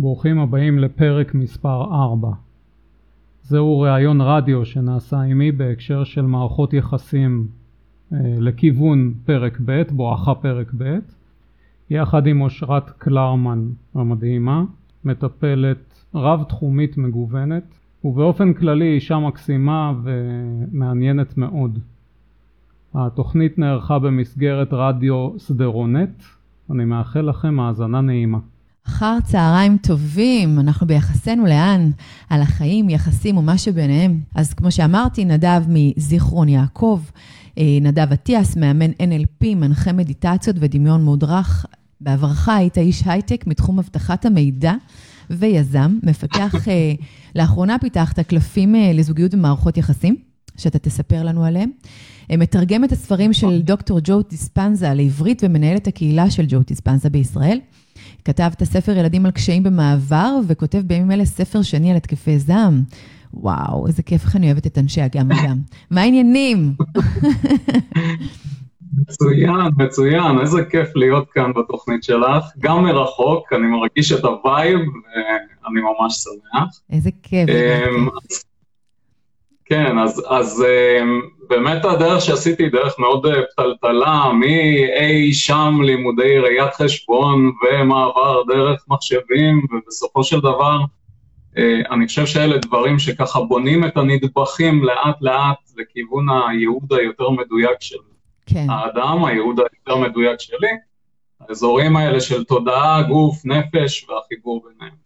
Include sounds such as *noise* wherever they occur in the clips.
ברוכים הבאים לפרק מספר 4. זהו ראיון רדיו שנעשה עימי בהקשר של מערכות יחסים אה, לכיוון פרק ב', בואכה פרק ב', יחד עם אושרת קלרמן המדהימה, מטפלת רב תחומית מגוונת, ובאופן כללי אישה מקסימה ומעניינת מאוד. התוכנית נערכה במסגרת רדיו סדרונט, אני מאחל לכם האזנה נעימה. אחר צהריים טובים, אנחנו ביחסינו לאן? על החיים, יחסים ומה שביניהם. אז כמו שאמרתי, נדב מזיכרון יעקב, אה, נדב אטיאס, מאמן NLP, מנחה מדיטציות ודמיון מודרך. בעברך היית איש הייטק מתחום אבטחת המידע ויזם, מפתח, אה, לאחרונה פיתחת קלפים אה, לזוגיות ומערכות יחסים, שאתה תספר לנו עליהם. מתרגם את הספרים של דוקטור ג'ו דיספנזה לעברית ומנהל את הקהילה של ג'ו דיספנזה בישראל. כתבת ספר ילדים על קשיים במעבר, וכותב בימים אלה ספר שני על התקפי זעם. וואו, איזה כיף איך אני אוהבת את אנשי הגם וגם. *laughs* מה העניינים? *laughs* מצוין, מצוין, איזה כיף להיות כאן בתוכנית שלך, גם מרחוק, אני מרגיש את ה vibe ואני ממש שמח. איזה כיף. אמ, כן, אז, אז אמ, באמת הדרך שעשיתי היא דרך מאוד אה, פתלתלה, מאי שם לימודי ראיית חשבון ומעבר דרך מחשבים, ובסופו של דבר, אה, אני חושב שאלה דברים שככה בונים את הנדבכים לאט לאט לכיוון הייעוד היותר מדויק של כן. האדם, הייעוד היותר מדויק שלי, האזורים האלה של תודעה, גוף, נפש והחיבור ביניהם.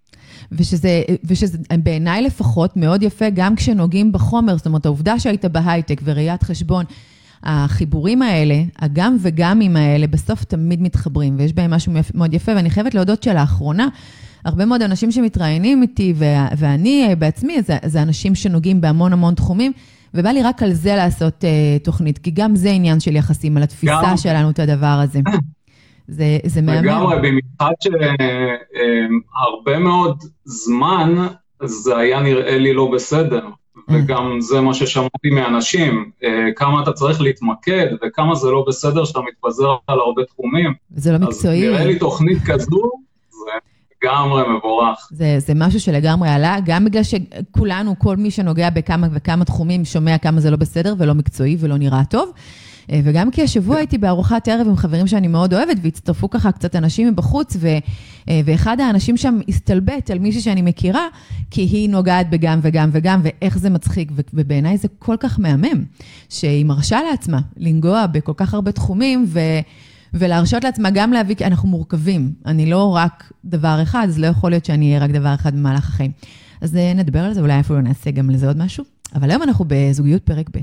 ושזה, ושזה בעיניי לפחות מאוד יפה גם כשנוגעים בחומר, זאת אומרת העובדה שהיית בהייטק וראיית חשבון, החיבורים האלה, הגם וגמים האלה, בסוף תמיד מתחברים, ויש בהם משהו מאוד יפה, ואני חייבת להודות שלאחרונה, הרבה מאוד אנשים שמתראיינים איתי, ואני בעצמי, זה, זה אנשים שנוגעים בהמון המון תחומים, ובא לי רק על זה לעשות uh, תוכנית, כי גם זה עניין של יחסים, על התפיסה גם... שלנו את הדבר הזה. *laughs* זה, זה מהמם. לגמרי, במיוחד שהרבה מאוד זמן זה היה נראה לי לא בסדר. אה. וגם זה מה ששמעתי מאנשים, אה, כמה אתה צריך להתמקד וכמה זה לא בסדר שאתה מתפזר על הרבה תחומים. זה לא מקצועי. אז נראה לי תוכנית כזו, זה לגמרי מבורך. זה, זה משהו שלגמרי עלה, גם בגלל שכולנו, כל מי שנוגע בכמה וכמה תחומים, שומע כמה זה לא בסדר ולא מקצועי ולא נראה טוב. אה, וגם כי השבוע הייתי בארוחת ערב עם חברים שאני מאוד אוהבת, והצטרפו ככה קצת אנשים מבחוץ, ו, אה, ואחד האנשים שם הסתלבט על מישהי שאני מכירה, כי היא נוגעת בגם וגם וגם, ואיך זה מצחיק, ובעיניי זה כל כך מהמם, שהיא מרשה לעצמה לנגוע בכל כך הרבה תחומים, ו... ולהרשות לעצמה גם להביא, כי אנחנו מורכבים. אני לא רק דבר אחד, אז לא יכול להיות שאני אהיה רק דבר אחד במהלך החיים. אז אה, נדבר על זה, אולי אפילו נעשה גם לזה עוד משהו. אבל היום אנחנו בזוגיות פרק ב'.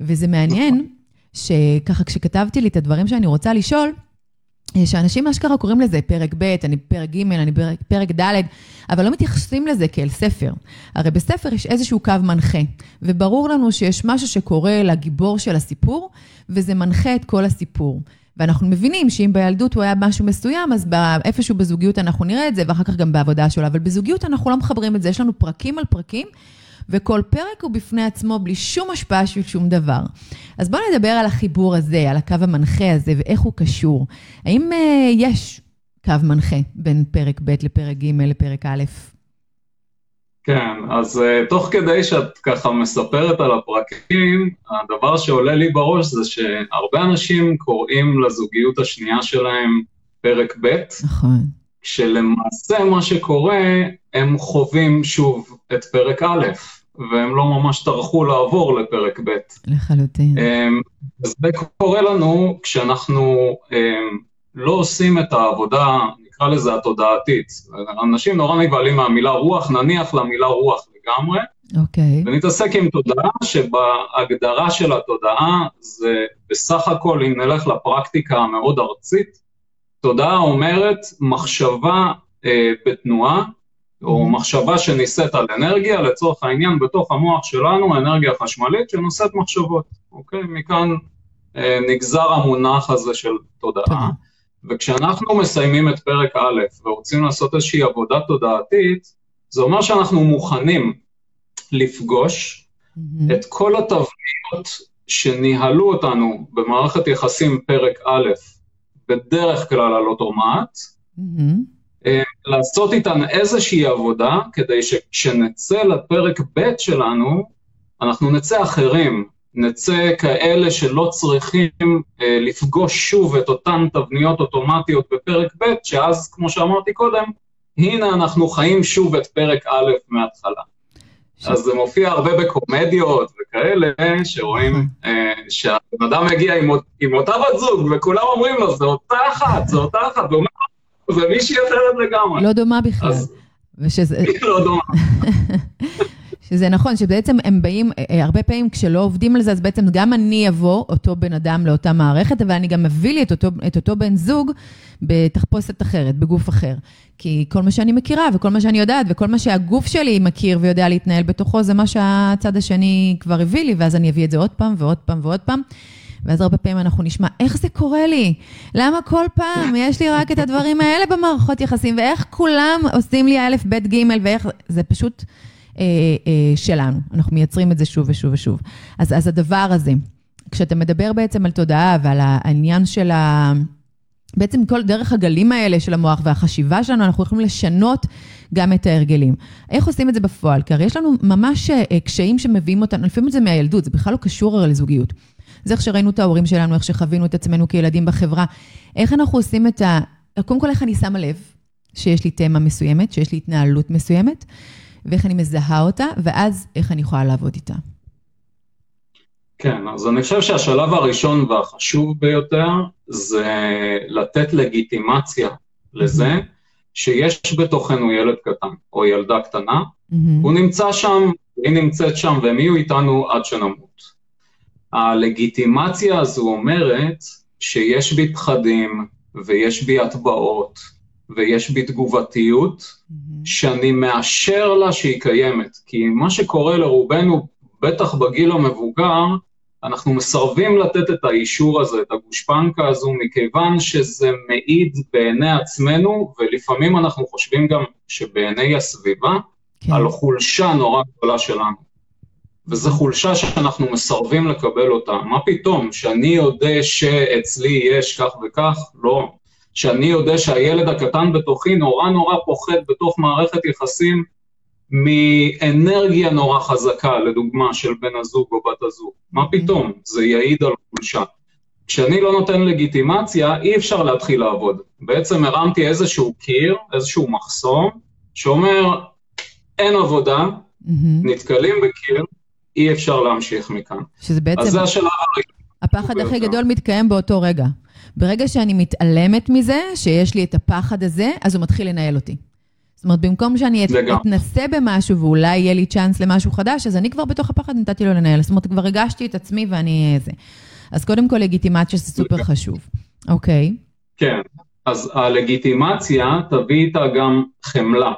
וזה מעניין, שככה כשכתבתי לי את הדברים שאני רוצה לשאול, שאנשים אשכרה קוראים לזה פרק ב', אני פרק ג', אני פרק, פרק ד', אבל לא מתייחסים לזה כאל ספר. הרי בספר יש איזשהו קו מנחה, וברור לנו שיש משהו שקורה לגיבור של הסיפור, וזה מנחה את כל הסיפור. ואנחנו מבינים שאם בילדות הוא היה משהו מסוים, אז איפשהו בזוגיות אנחנו נראה את זה, ואחר כך גם בעבודה שלו, אבל בזוגיות אנחנו לא מחברים את זה, יש לנו פרקים על פרקים. וכל פרק הוא בפני עצמו בלי שום השפעה של שום דבר. אז בואו נדבר על החיבור הזה, על הקו המנחה הזה ואיך הוא קשור. האם uh, יש קו מנחה בין פרק ב' לפרק ג' לפרק א'? כן, אז uh, תוך כדי שאת ככה מספרת על הפרקים, הדבר שעולה לי בראש זה שהרבה אנשים קוראים לזוגיות השנייה שלהם פרק ב'. נכון. כשלמעשה מה שקורה, הם חווים שוב את פרק א', והם לא ממש טרחו לעבור לפרק ב'. לחלוטין. אמ, זה קורה לנו כשאנחנו אמ, לא עושים את העבודה, נקרא לזה התודעתית. אנשים נורא נבהלים מהמילה רוח, נניח למילה רוח לגמרי. אוקיי. Okay. ונתעסק עם תודעה, שבהגדרה של התודעה זה בסך הכל, אם נלך לפרקטיקה המאוד ארצית, תודעה אומרת מחשבה אה, בתנועה, או מחשבה שנישאת על אנרגיה, לצורך העניין בתוך המוח שלנו אנרגיה חשמלית שנושאת מחשבות, אוקיי? מכאן אה, נגזר המונח הזה של תודעה. וכשאנחנו מסיימים את פרק א' ורוצים לעשות איזושהי עבודה תודעתית, זה אומר שאנחנו מוכנים לפגוש mm-hmm. את כל התבניות שניהלו אותנו במערכת יחסים פרק א', בדרך כלל על אוטומט, mm-hmm. לעשות איתן איזושהי עבודה, כדי שכשנצא לפרק ב' שלנו, אנחנו נצא אחרים, נצא כאלה שלא צריכים אה, לפגוש שוב את אותן תבניות אוטומטיות בפרק ב', שאז, כמו שאמרתי קודם, הנה אנחנו חיים שוב את פרק א' מההתחלה. אז זה מופיע הרבה בקומדיות וכאלה, שרואים אה, שהבן אדם מגיע עם, עם אותה בת זוג, וכולם אומרים לו, זה אותה אחת, זה אותה אחת, והוא אומר, זה מישהי אחרת לגמרי. לא דומה בכלל. אז... ושזה... *laughs* לא דומה. *laughs* שזה נכון, שבעצם הם באים, אה, אה, הרבה פעמים כשלא עובדים על זה, אז בעצם גם אני אבוא, אותו בן אדם לאותה מערכת, אבל אני גם מביא לי את אותו, את אותו בן זוג בתחפושת אחרת, בגוף אחר. כי כל מה שאני מכירה וכל מה שאני יודעת וכל מה שהגוף שלי מכיר ויודע להתנהל בתוכו, זה מה שהצד השני כבר הביא לי, ואז אני אביא את זה עוד פעם ועוד פעם ועוד פעם. ואז הרבה פעמים אנחנו נשמע, איך זה קורה לי? למה כל פעם יש לי רק את הדברים האלה במערכות יחסים, ואיך כולם עושים לי א', ב', ג', ואיך... זה פשוט... אה, אה, שלנו. אנחנו מייצרים את זה שוב ושוב ושוב. אז, אז הדבר הזה, כשאתה מדבר בעצם על תודעה ועל העניין של ה... בעצם כל דרך הגלים האלה של המוח והחשיבה שלנו, אנחנו יכולים לשנות גם את ההרגלים. איך עושים את זה בפועל? כי הרי יש לנו ממש אה, קשיים שמביאים אותנו, לפעמים זה מהילדות, זה בכלל לא קשור הרי לזוגיות. זה איך שראינו את ההורים שלנו, איך שחווינו את עצמנו כילדים בחברה. איך אנחנו עושים את ה... קודם כל, איך אני שמה לב שיש לי תמה מסוימת, שיש לי התנהלות מסוימת, ואיך אני מזהה אותה, ואז איך אני יכולה לעבוד איתה. כן, אז אני חושב שהשלב הראשון והחשוב ביותר זה לתת לגיטימציה לזה שיש בתוכנו ילד קטן או ילדה קטנה. הוא נמצא שם, היא נמצאת שם והם יהיו איתנו עד שנמות. הלגיטימציה הזו אומרת שיש בי פחדים ויש בי הטבעות ויש בי תגובתיות, mm-hmm. שאני מאשר לה שהיא קיימת. כי מה שקורה לרובנו, בטח בגיל המבוגר, אנחנו מסרבים לתת את האישור הזה, את הגושפנקה הזו, מכיוון שזה מעיד בעיני עצמנו, ולפעמים אנחנו חושבים גם שבעיני הסביבה, כן. על חולשה נורא גדולה שלנו. וזו חולשה שאנחנו מסרבים לקבל אותה. מה פתאום, שאני יודע שאצלי יש כך וכך? לא. שאני יודע שהילד הקטן בתוכי נורא נורא פוחד בתוך מערכת יחסים מאנרגיה נורא חזקה, לדוגמה, של בן הזוג או בת הזוג. מה אוקיי. פתאום? זה יעיד על חולשה. כשאני לא נותן לגיטימציה, אי אפשר להתחיל לעבוד. בעצם הרמתי איזשהו קיר, איזשהו מחסום, שאומר, אין עבודה, mm-hmm. נתקלים בקיר, אי אפשר להמשיך מכאן. שזה בעצם... אז זה השלב הראשון. הפחד הכי גדול מתקיים באותו רגע. ברגע שאני מתעלמת מזה, שיש לי את הפחד הזה, אז הוא מתחיל לנהל אותי. זאת אומרת, במקום שאני את, אתנסה במשהו ואולי יהיה לי צ'אנס למשהו חדש, אז אני כבר בתוך הפחד נתתי לו לנהל. זאת אומרת, כבר הגשתי את עצמי ואני זה. אז קודם כל לגיטימציה זה סופר חשוב. אוקיי. כן, אז הלגיטימציה תביא איתה גם חמלה.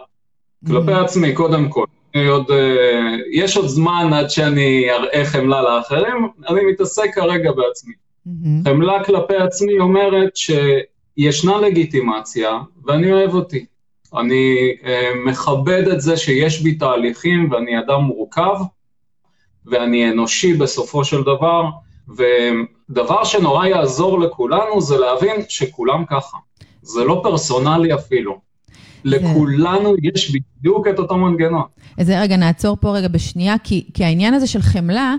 כלפי mm-hmm. עצמי, קודם כל. עוד, אה, יש עוד זמן עד שאני אראה חמלה לאחרים, אני מתעסק כרגע בעצמי. Mm-hmm. חמלה כלפי עצמי אומרת שישנה לגיטימציה ואני אוהב אותי. אני אה, מכבד את זה שיש בי תהליכים ואני אדם מורכב ואני אנושי בסופו של דבר, ודבר שנורא יעזור לכולנו זה להבין שכולם ככה. זה לא פרסונלי אפילו. לכולנו יש בדיוק את אותו מנגנון. אז רגע, נעצור פה רגע בשנייה, כי, כי העניין הזה של חמלה,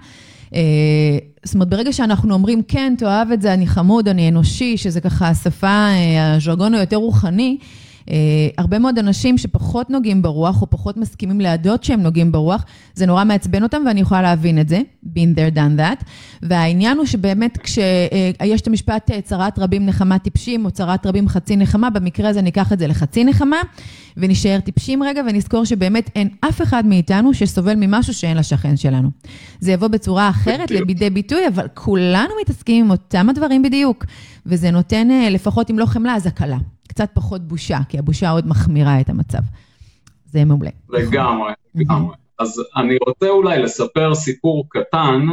זאת אומרת, ברגע שאנחנו אומרים, כן, תאהב את זה, אני חמוד, אני אנושי, שזה ככה השפה, אה, הז'רגון היותר רוחני, הרבה מאוד אנשים שפחות נוגעים ברוח, או פחות מסכימים להדות שהם נוגעים ברוח, זה נורא מעצבן אותם, ואני יכולה להבין את זה, been there, done that. והעניין הוא שבאמת כשיש uh, את המשפט צרת רבים נחמה טיפשים, או צרת רבים חצי נחמה, במקרה הזה ניקח את זה לחצי נחמה, ונשאר טיפשים רגע, ונזכור שבאמת אין אף אחד מאיתנו שסובל ממשהו שאין לשכן שלנו. זה יבוא בצורה אחרת, לבידי ביטוי, אבל כולנו מתעסקים עם אותם הדברים בדיוק, וזה נותן, uh, לפחות אם לא חמלה, אז הקלה. קצת פחות בושה, כי הבושה עוד מחמירה את המצב. זה מעולה. לגמרי, לגמרי. אז אני רוצה אולי לספר סיפור קטן,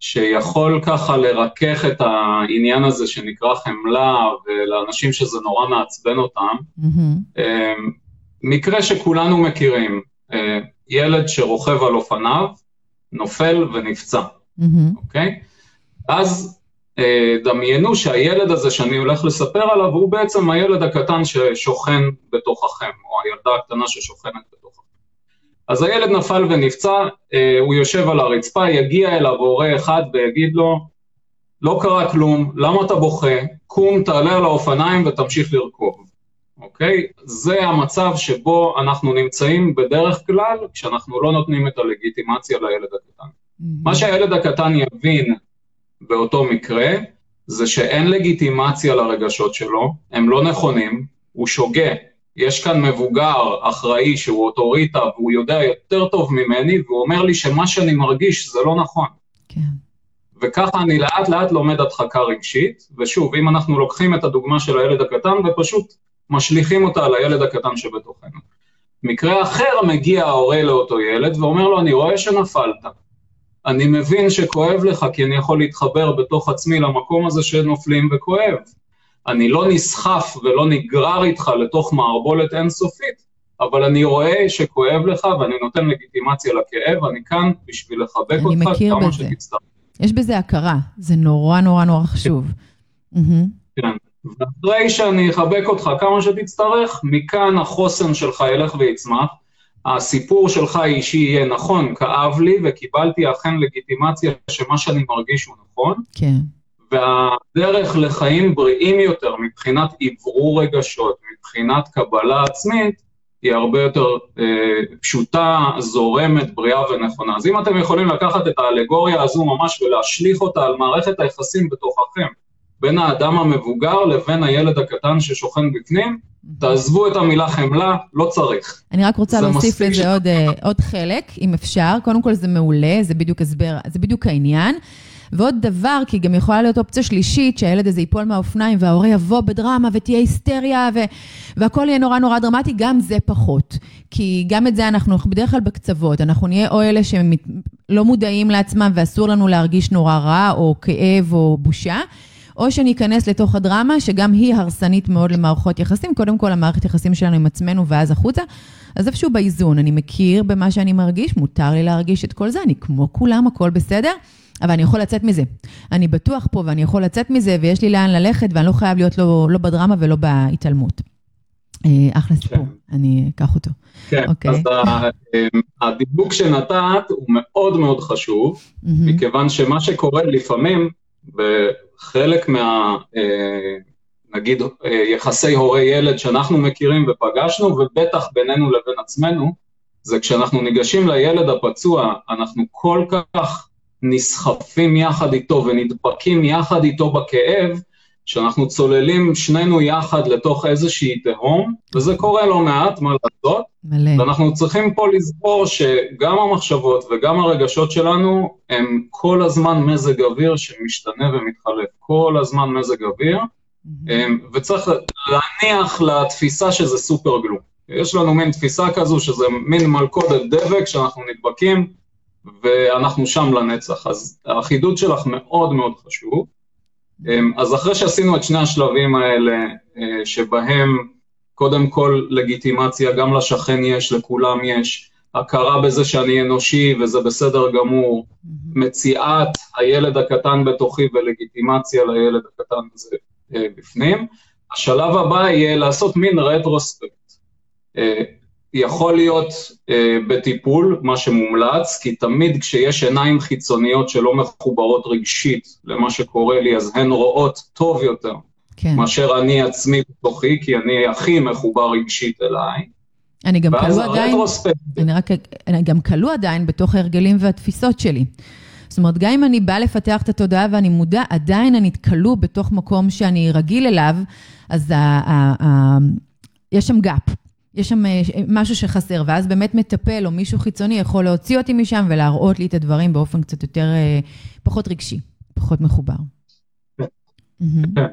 שיכול ככה לרכך את העניין הזה שנקרא חמלה, ולאנשים שזה נורא מעצבן אותם. Mm-hmm. מקרה שכולנו מכירים, אה, ילד שרוכב על אופניו, נופל ונפצע, mm-hmm. אוקיי? אז דמיינו שהילד הזה שאני הולך לספר עליו הוא בעצם הילד הקטן ששוכן בתוככם, או הילדה הקטנה ששוכנת בתוככם. אז הילד נפל ונפצע, אה, הוא יושב על הרצפה, יגיע אליו הורה אחד ויגיד לו, לא קרה כלום, למה אתה בוכה? קום, תעלה על האופניים ותמשיך לרכוב. אוקיי? זה המצב שבו אנחנו נמצאים בדרך כלל כשאנחנו לא נותנים את הלגיטימציה לילד הקטן. Mm-hmm. מה שהילד הקטן יבין באותו מקרה, זה שאין לגיטימציה לרגשות שלו, הם לא נכונים, הוא שוגה. יש כאן מבוגר אחראי שהוא אוטוריטה והוא יודע יותר טוב ממני, והוא אומר לי שמה שאני מרגיש זה לא נכון. כן. וככה אני לאט לאט לומד הדחקה רגשית, ושוב, אם אנחנו לוקחים את הדוגמה של הילד הקטן ופשוט משליכים אותה על הילד הקטן שבתוכנו. מקרה אחר מגיע ההורה לאותו ילד ואומר לו, אני רואה שנפלת. אני מבין שכואב לך, כי אני יכול להתחבר בתוך עצמי למקום הזה שנופלים וכואב. אני לא נסחף ולא נגרר איתך לתוך מערבולת אינסופית, אבל אני רואה שכואב לך ואני נותן לגיטימציה לכאב, אני כאן בשביל לחבק אותך כמה שתצטרך. יש בזה הכרה, זה נורא נורא נורא חשוב. כן, ואחרי שאני אחבק אותך כמה שתצטרך, מכאן החוסן שלך ילך ויצמח. הסיפור שלך האישי יהיה נכון, כאב לי וקיבלתי אכן לגיטימציה שמה שאני מרגיש הוא נכון. כן. והדרך לחיים בריאים יותר מבחינת אוורור רגשות, מבחינת קבלה עצמית, היא הרבה יותר אה, פשוטה, זורמת, בריאה ונכונה. אז אם אתם יכולים לקחת את האלגוריה הזו ממש ולהשליך אותה על מערכת היחסים בתוככם, בין האדם המבוגר לבין הילד הקטן ששוכן בפנים, תעזבו את המילה חמלה, לא צריך. אני רק רוצה להוסיף לזה ש... עוד, uh, עוד חלק, אם אפשר. קודם כל זה מעולה, זה בדיוק הסבר, זה בדיוק העניין. ועוד דבר, כי גם יכולה להיות אופציה שלישית, שהילד הזה ייפול מהאופניים וההורה יבוא בדרמה ותהיה היסטריה ו... והכל יהיה נורא נורא דרמטי, גם זה פחות. כי גם את זה אנחנו, אנחנו בדרך כלל בקצוות, אנחנו נהיה או אלה שלא מודעים לעצמם ואסור לנו להרגיש נורא רע, או כאב, או בושה. או שניכנס לתוך הדרמה, שגם היא הרסנית מאוד למערכות יחסים. קודם כל, המערכת יחסים שלנו עם עצמנו ואז החוצה. אז איפשהו באיזון, אני מכיר במה שאני מרגיש, מותר לי להרגיש את כל זה, אני כמו כולם, הכל בסדר. אבל אני יכול לצאת מזה. אני בטוח פה ואני יכול לצאת מזה, ויש לי לאן ללכת, ואני לא חייב להיות לא, לא בדרמה ולא בהתעלמות. אה, אחלה כן. סיפור, אני אקח אותו. כן, okay. אוקיי. אז הדיבוק שנתת הוא מאוד מאוד חשוב, mm-hmm. מכיוון שמה שקורה לפעמים, וחלק מה, אה, נגיד, אה, יחסי הורה-ילד שאנחנו מכירים ופגשנו, ובטח בינינו לבין עצמנו, זה כשאנחנו ניגשים לילד הפצוע, אנחנו כל כך נסחפים יחד איתו ונדבקים יחד איתו בכאב, שאנחנו צוללים שנינו יחד לתוך איזושהי תהום, וזה קורה לא מעט, מה לעשות. מלא. ואנחנו צריכים פה לזכור שגם המחשבות וגם הרגשות שלנו הם כל הזמן מזג אוויר שמשתנה ומתחלף. כל הזמן מזג אוויר, mm-hmm. וצריך להניח לתפיסה שזה סופר גלו. יש לנו מין תפיסה כזו שזה מין מלכודת דבק שאנחנו נדבקים ואנחנו שם לנצח. אז החידוד שלך מאוד מאוד חשוב. אמ, אז אחרי שעשינו את שני השלבים האלה, אה, שבהם קודם כל לגיטימציה, גם לשכן יש, לכולם יש, הכרה בזה שאני אנושי וזה בסדר גמור. מציאת הילד הקטן בתוכי ולגיטימציה לילד הקטן הזה אה, בפנים. השלב הבא יהיה לעשות מין רטרוספקט. יכול להיות אה, בטיפול, מה שמומלץ, כי תמיד כשיש עיניים חיצוניות שלא מחוברות רגשית למה שקורה לי, אז הן רואות טוב יותר כן. מאשר אני עצמי בתוכי, כי אני הכי מחובר רגשית אליי. אני גם כלוא עדיין, אני רק, אני גם כלוא עדיין בתוך ההרגלים והתפיסות שלי. זאת אומרת, גם אם אני באה לפתח את התודעה ואני מודע, עדיין אני כלוא בתוך מקום שאני רגיל אליו, אז ה, ה, ה, יש שם גאפ. יש שם אה, משהו שחסר, ואז באמת מטפל או מישהו חיצוני יכול להוציא אותי משם ולהראות לי את הדברים באופן קצת יותר, אה, פחות רגשי, פחות מחובר. כן.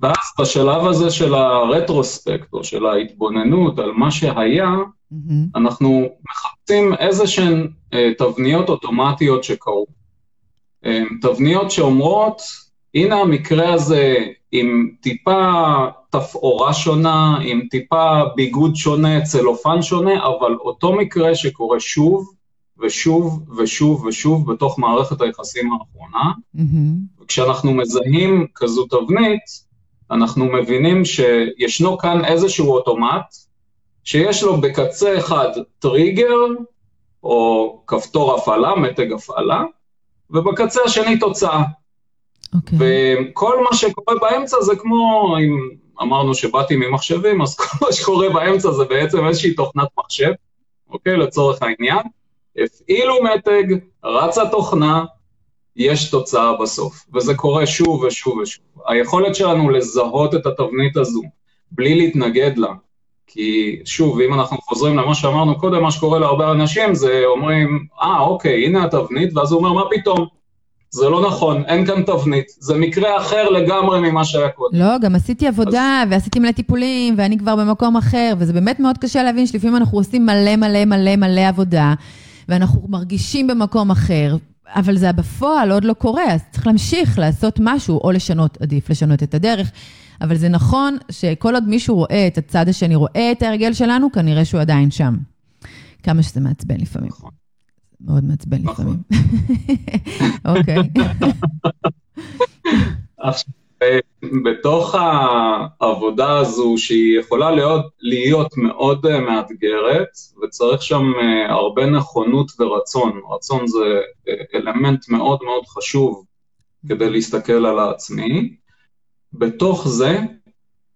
ואז בשלב הזה של הרטרוספקט, או של ההתבוננות על מה שהיה, אנחנו מחפשים איזה שהן אה, תבניות אוטומטיות שקרו. תבניות שאומרות, הנה המקרה הזה עם טיפה תפאורה שונה, עם טיפה ביגוד שונה, צלופן שונה, אבל אותו מקרה שקורה שוב ושוב ושוב ושוב בתוך מערכת היחסים האחרונה, mm-hmm. כשאנחנו מזהים כזו תבנית, אנחנו מבינים שישנו כאן איזשהו אוטומט, שיש לו בקצה אחד טריגר, או כפתור הפעלה, מתג הפעלה, ובקצה השני תוצאה. Okay. אוקיי. וכל מה שקורה באמצע זה כמו, אם אמרנו שבאתי ממחשבים, אז *laughs* כל מה שקורה באמצע זה בעצם איזושהי תוכנת מחשב, אוקיי? לצורך העניין. הפעילו מתג, רצה תוכנה, יש תוצאה בסוף, וזה קורה שוב ושוב ושוב. היכולת שלנו לזהות את התבנית הזו בלי להתנגד לה, כי שוב, אם אנחנו חוזרים למה שאמרנו קודם, מה שקורה להרבה אנשים זה אומרים, אה, ah, אוקיי, הנה התבנית, ואז הוא אומר, מה פתאום? זה לא נכון, אין כאן תבנית, זה מקרה אחר לגמרי ממה שהיה קודם. לא, גם עשיתי עבודה, אז... ועשיתי מלא טיפולים, ואני כבר במקום אחר, וזה באמת מאוד קשה להבין שלפעמים אנחנו עושים מלא מלא מלא מלא עבודה, ואנחנו מרגישים במקום אחר, אבל זה בפועל עוד לא קורה, אז צריך להמשיך לעשות משהו, או לשנות, עדיף לשנות את הדרך. אבל זה נכון שכל עוד מישהו רואה את הצד השני, רואה את ההרגל שלנו, כנראה שהוא עדיין שם. כמה שזה מעצבן לפעמים. נכון. מאוד מעצבן נכון. לפעמים. *laughs* אוקיי. בתוך העבודה הזו, שהיא יכולה להיות, להיות מאוד אה, מאתגרת, וצריך שם אה, הרבה נכונות ורצון. רצון זה אה, אלמנט מאוד מאוד חשוב כדי להסתכל על העצמי. בתוך זה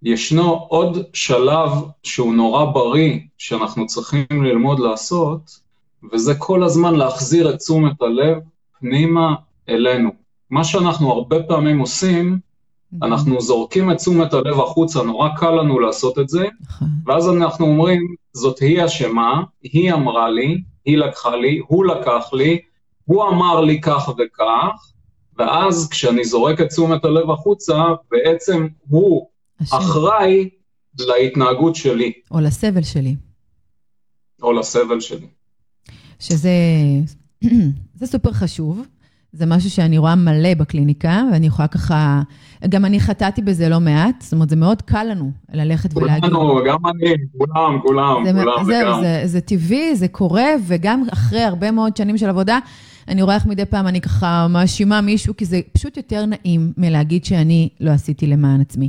ישנו עוד שלב שהוא נורא בריא, שאנחנו צריכים ללמוד לעשות, וזה כל הזמן להחזיר את תשומת הלב פנימה אלינו. מה שאנחנו הרבה פעמים עושים, אנחנו זורקים את תשומת הלב החוצה, נורא קל לנו לעשות את זה, נכון. ואז אנחנו אומרים, זאת היא אשמה, היא אמרה לי, היא לקחה לי, הוא לקח לי, הוא אמר לי כך וכך, ואז כשאני זורק את תשומת הלב החוצה, בעצם הוא השם. אחראי להתנהגות שלי. או לסבל שלי. או לסבל שלי. שזה *clears throat* זה סופר חשוב. זה משהו שאני רואה מלא בקליניקה, ואני יכולה ככה, גם אני חטאתי בזה לא מעט, זאת אומרת, זה מאוד קל לנו ללכת כולנו, ולהגיד... כולנו, גם אני, כולם, כולם, זה, כולם זהו, וגם. זה, זה טבעי, זה קורה, וגם אחרי הרבה מאוד שנים של עבודה, אני רואה איך מדי פעם אני ככה מאשימה מישהו, כי זה פשוט יותר נעים מלהגיד שאני לא עשיתי למען עצמי.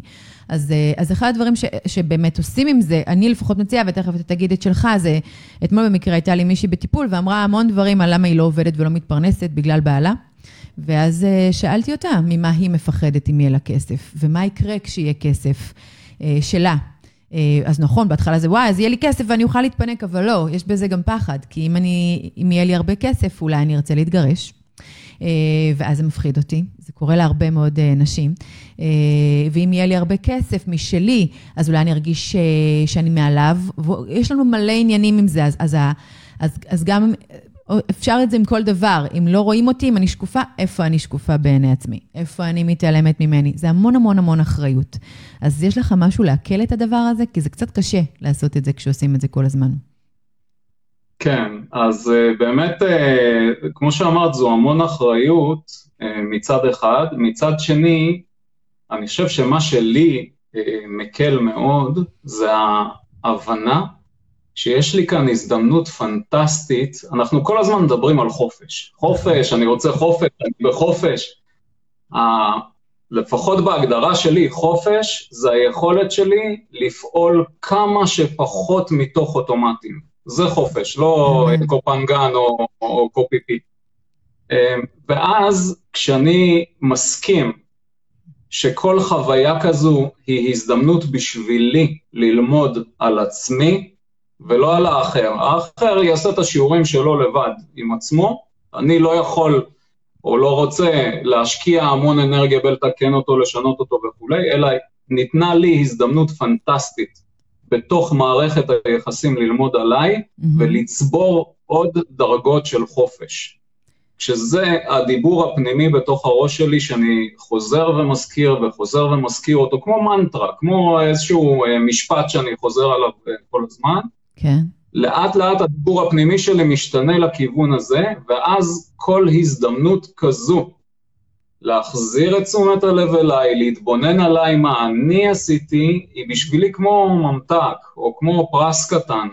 אז, אה, אז אחד הדברים ש, שבאמת עושים עם זה, אני לפחות מציעה, ותכף אתה תגיד את שלך, זה אתמול במקרה הייתה לי מישהי בטיפול ואמרה המון דברים על למה היא לא עובדת ולא מתפרנסת בגלל בעלה. ואז אה, שאלתי אותה ממה היא מפחדת אם יהיה לה כסף, ומה יקרה כשיהיה כסף אה, שלה. אה, אז נכון, בהתחלה זה וואי, אז יהיה לי כסף ואני אוכל להתפנק, אבל לא, יש בזה גם פחד, כי אם, אני, אם יהיה לי הרבה כסף, אולי אני ארצה להתגרש. אה, ואז זה מפחיד אותי, זה קורה להרבה מאוד אה, נשים. ואם יהיה לי הרבה כסף משלי, אז אולי אני ארגיש שאני מעליו. יש לנו מלא עניינים עם זה, אז, אז, אז, אז גם אפשר את זה עם כל דבר. אם לא רואים אותי, אם אני שקופה, איפה אני שקופה בעיני עצמי? איפה אני מתעלמת ממני? זה המון המון המון אחריות. אז יש לך משהו לעכל את הדבר הזה? כי זה קצת קשה לעשות את זה כשעושים את זה כל הזמן. כן, אז uh, באמת, uh, כמו שאמרת, זו המון אחריות uh, מצד אחד. מצד שני, אני חושב שמה שלי uh, מקל מאוד, זה ההבנה שיש לי כאן הזדמנות פנטסטית, אנחנו כל הזמן מדברים על חופש. חופש, אני רוצה חופש, אני בחופש. Uh, לפחות בהגדרה שלי, חופש זה היכולת שלי לפעול כמה שפחות מתוך אוטומטים. זה חופש, לא. קופנגן או, או קופיפי. אמ, ואז כשאני מסכים שכל חוויה כזו היא הזדמנות בשבילי ללמוד על עצמי, ולא על האחר. האחר יעשה את השיעורים שלו לבד עם עצמו, אני לא יכול או לא רוצה להשקיע המון אנרגיה בלתקן אותו, לשנות אותו וכולי, אלא ניתנה לי הזדמנות פנטסטית בתוך מערכת היחסים ללמוד עליי mm-hmm. ולצבור עוד דרגות של חופש. שזה הדיבור הפנימי בתוך הראש שלי, שאני חוזר ומזכיר וחוזר ומזכיר אותו, כמו מנטרה, כמו איזשהו אה, משפט שאני חוזר עליו אה, כל הזמן. כן. לאט לאט הדיבור הפנימי שלי משתנה לכיוון הזה, ואז כל הזדמנות כזו להחזיר את תשומת הלב אליי, להתבונן עליי מה אני עשיתי, היא בשבילי כמו ממתק, או כמו פרס קטן,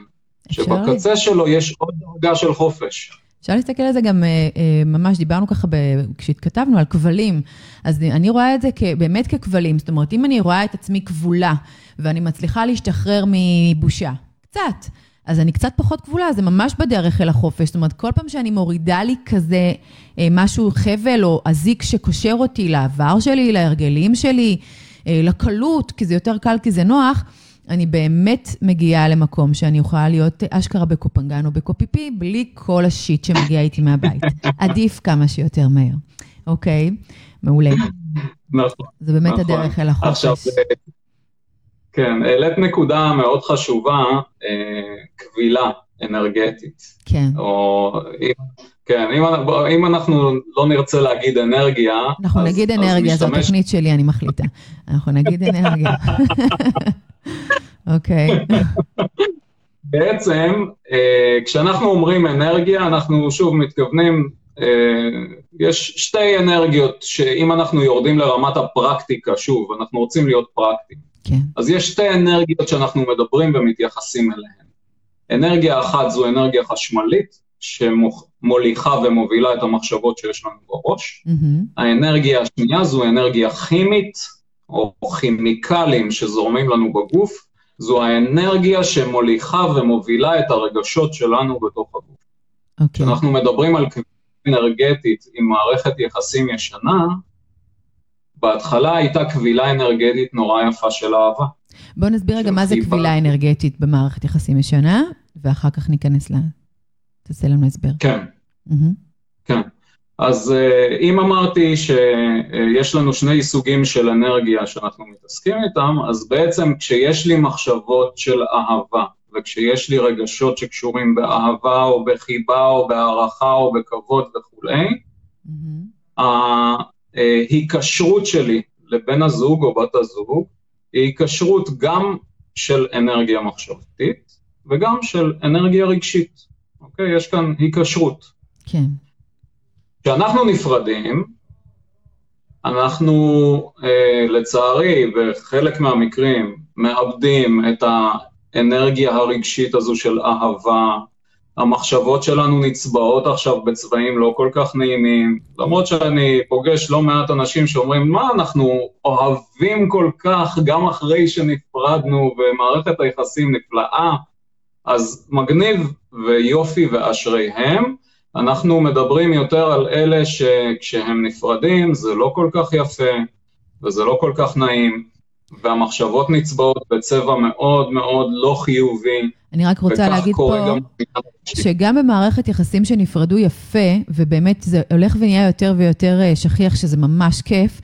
שבקצה שלו יש עוד דרגה של חופש. אפשר להסתכל על זה גם, אה, אה, ממש דיברנו ככה ב, כשהתכתבנו על כבלים, אז אני רואה את זה באמת ככבלים, זאת אומרת, אם אני רואה את עצמי כבולה ואני מצליחה להשתחרר מבושה, קצת, אז אני קצת פחות כבולה, זה ממש בדרך אל החופש. זאת אומרת, כל פעם שאני מורידה לי כזה אה, משהו, חבל או אזיק שקושר אותי לעבר שלי, להרגלים שלי, לקלות, כי זה יותר קל, כי זה נוח, אני באמת מגיעה למקום שאני יכולה להיות אשכרה בקופנגן או בקופיפי, בלי כל השיט שמגיע איתי מהבית. *laughs* עדיף כמה שיותר מהר. אוקיי, מעולה. נכון. זה באמת נכון. הדרך אל החופש. עכשיו, כן, העלית נקודה מאוד חשובה, אה, קבילה אנרגטית. כן. או כן, אם, אם אנחנו לא נרצה להגיד אנרגיה, אנחנו אז, נגיד אנרגיה, זו התוכנית שלי, אני מחליטה. אנחנו נגיד אנרגיה. *laughs* אוקיי. בעצם, אה, כשאנחנו אומרים אנרגיה, אנחנו שוב מתכוונים, אה, יש שתי אנרגיות שאם אנחנו יורדים לרמת הפרקטיקה, שוב, אנחנו רוצים להיות פרקטיים. כן. אז יש שתי אנרגיות שאנחנו מדברים ומתייחסים אליהן. אנרגיה אחת זו אנרגיה חשמלית, שמוליכה ומובילה את המחשבות שיש לנו בראש. Mm-hmm. האנרגיה השנייה זו אנרגיה כימית, או כימיקלים שזורמים לנו בגוף, זו האנרגיה שמוליכה ומובילה את הרגשות שלנו בתוך הגוף. אוקיי. כשאנחנו Okay. מדברים על כבילה אנרגטית עם מערכת יחסים ישנה, בהתחלה הייתה קבילה אנרגטית נורא יפה של אהבה. בוא נסביר רגע מה זה קבילה אנרגטית במערכת יחסים ישנה, ואחר כך ניכנס ל... תעשה לנו הסבר. כן. Mm-hmm. כן. אז אה, אם אמרתי שיש לנו שני סוגים של אנרגיה שאנחנו מתעסקים איתם, אז בעצם כשיש לי מחשבות של אהבה, וכשיש לי רגשות שקשורים באהבה או בחיבה או בהערכה או בכבוד וכולי, mm-hmm. ההיקשרות שלי לבן הזוג או בת הזוג היא היקשרות גם של אנרגיה מחשבתית וגם של אנרגיה רגשית, אוקיי? יש כאן היקשרות. כן. כשאנחנו נפרדים, אנחנו אה, לצערי בחלק מהמקרים מאבדים את האנרגיה הרגשית הזו של אהבה, המחשבות שלנו נצבעות עכשיו בצבעים לא כל כך נעימים, למרות שאני פוגש לא מעט אנשים שאומרים, מה, אנחנו אוהבים כל כך גם אחרי שנפרדנו ומערכת היחסים נפלאה, אז מגניב ויופי ואשריהם, אנחנו מדברים יותר על אלה שכשהם נפרדים זה לא כל כך יפה וזה לא כל כך נעים, והמחשבות נצבעות בצבע מאוד מאוד לא חיובי. אני רק רוצה להגיד פה, גם... שגם במערכת יחסים שנפרדו יפה, ובאמת זה הולך ונהיה יותר ויותר אה, שכיח, שזה ממש כיף,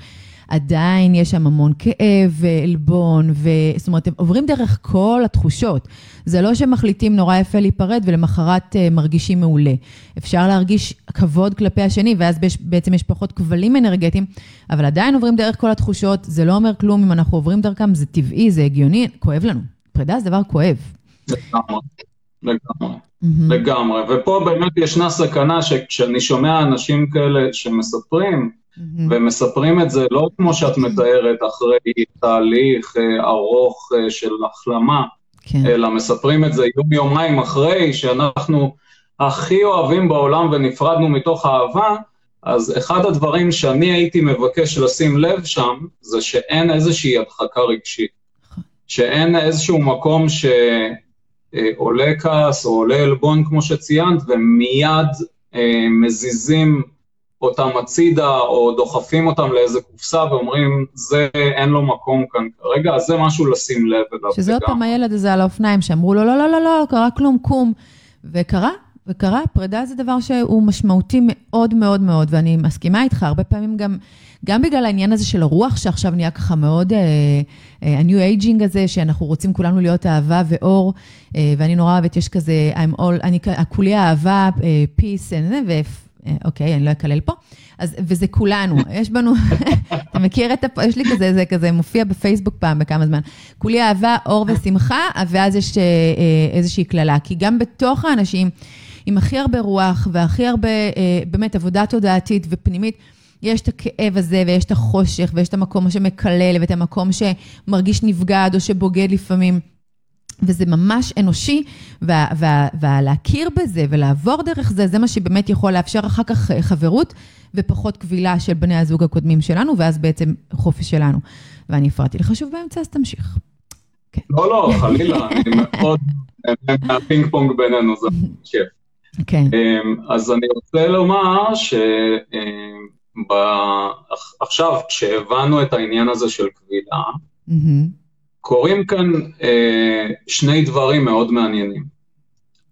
עדיין יש שם המון כאב ועלבון, ו... זאת אומרת, הם עוברים דרך כל התחושות. זה לא שמחליטים נורא יפה להיפרד ולמחרת uh, מרגישים מעולה. אפשר להרגיש כבוד כלפי השני, ואז בעצם יש פחות כבלים אנרגטיים, אבל עדיין עוברים דרך כל התחושות, זה לא אומר כלום אם אנחנו עוברים דרכם, זה טבעי, זה הגיוני, כואב לנו. פרידה זה דבר כואב. לגמרי, לגמרי. לגמרי, ופה באמת ישנה סכנה שכשאני שומע אנשים כאלה שמספרים. ומספרים את זה לא כמו שאת מתארת, אחרי תהליך אה, ארוך אה, של החלמה, כן. אלא מספרים את זה יום-יומיים אחרי שאנחנו הכי אוהבים בעולם ונפרדנו מתוך אהבה, אז אחד הדברים שאני הייתי מבקש לשים לב שם, זה שאין איזושהי הדחקה רגשית. שאין איזשהו מקום שעולה אה, כעס או עולה עלבון, כמו שציינת, ומיד אה, מזיזים אותם הצידה, או דוחפים אותם לאיזה קופסה ואומרים, זה, אין לו מקום כאן כרגע, אז זה משהו לשים לב אליו. שזה עוד פעם הילד הזה על האופניים, שאמרו לו, לא, לא, לא, לא, קרה כלום, קום. וקרה, וקרה, פרידה זה דבר שהוא משמעותי מאוד מאוד מאוד, ואני מסכימה איתך, הרבה פעמים גם, גם בגלל העניין הזה של הרוח, שעכשיו נהיה ככה מאוד, ה-new uh, aging הזה, שאנחנו רוצים כולנו להיות אהבה ואור, uh, ואני נורא אוהבת, יש כזה, I'm all, אני כולי אהבה, uh, peace, and, אה, אוקיי, אני לא אקלל פה. אז, וזה כולנו, יש בנו, *laughs* אתה מכיר את, הפ... יש לי כזה, זה כזה מופיע בפייסבוק פעם בכמה זמן. כולי אהבה, אור ושמחה, ואז יש אה, אה, איזושהי קללה. כי גם בתוך האנשים, עם הכי הרבה רוח והכי הרבה, באמת, עבודה תודעתית ופנימית, יש את הכאב הזה, ויש את החושך, ויש את המקום שמקלל, ואת המקום שמרגיש נבגד או שבוגד לפעמים. וזה ממש אנושי, ולהכיר בזה ולעבור דרך זה, זה מה שבאמת יכול לאפשר אחר כך אה, חברות ופחות כבילה של בני הזוג הקודמים שלנו, ואז בעצם חופש שלנו. ואני הפרעתי לך שוב באמצע, אז תמשיך. כן. לא, לא, חלילה, *laughs* אני מאוד, הפינג פונג בינינו זה כיף. כן. אמ, אז אני רוצה לומר שעכשיו, אמ, כשהבנו את העניין הזה של כבילה, קורים כאן אה, שני דברים מאוד מעניינים.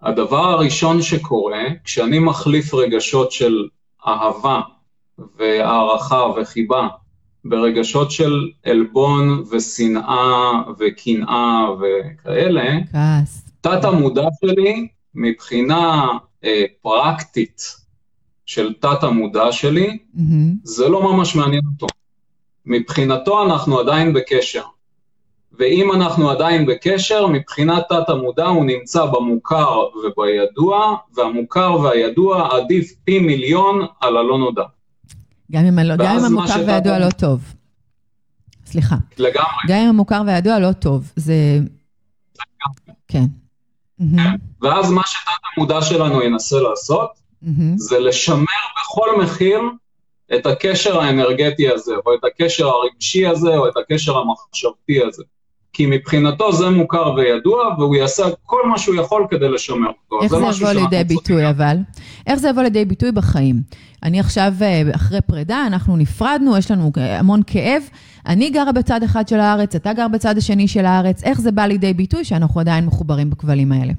הדבר הראשון שקורה, כשאני מחליף רגשות של אהבה והערכה וחיבה ברגשות של עלבון ושנאה וקנאה וכאלה, כעס. תת המודע שלי, מבחינה אה, פרקטית של תת המודע שלי, mm-hmm. זה לא ממש מעניין אותו. מבחינתו אנחנו עדיין בקשר. ואם אנחנו עדיין בקשר, מבחינת תת המודע הוא נמצא במוכר ובידוע, והמוכר והידוע עדיף פי מיליון על הלא נודע. גם אם, לא, גם אם המוכר והידוע לא טוב. סליחה. לגמרי. גם אם המוכר והידוע לא טוב, זה... כן. ואז מה שתת המודע שלנו ינסה לעשות, זה לשמר בכל מחיר את הקשר האנרגטי הזה, או את הקשר הרגשי הזה, או את הקשר המחשבתי הזה. כי מבחינתו זה מוכר וידוע, והוא יעשה כל מה שהוא יכול כדי לשמר אותו. איך זה, זה יבוא לידי ביטוי אבל? איך זה יבוא לידי ביטוי בחיים? אני עכשיו, אה, אחרי פרידה, אנחנו נפרדנו, יש לנו המון כאב. אני גרה בצד אחד של הארץ, אתה גר בצד השני של הארץ. איך זה בא לידי ביטוי שאנחנו עדיין מחוברים בכבלים האלה?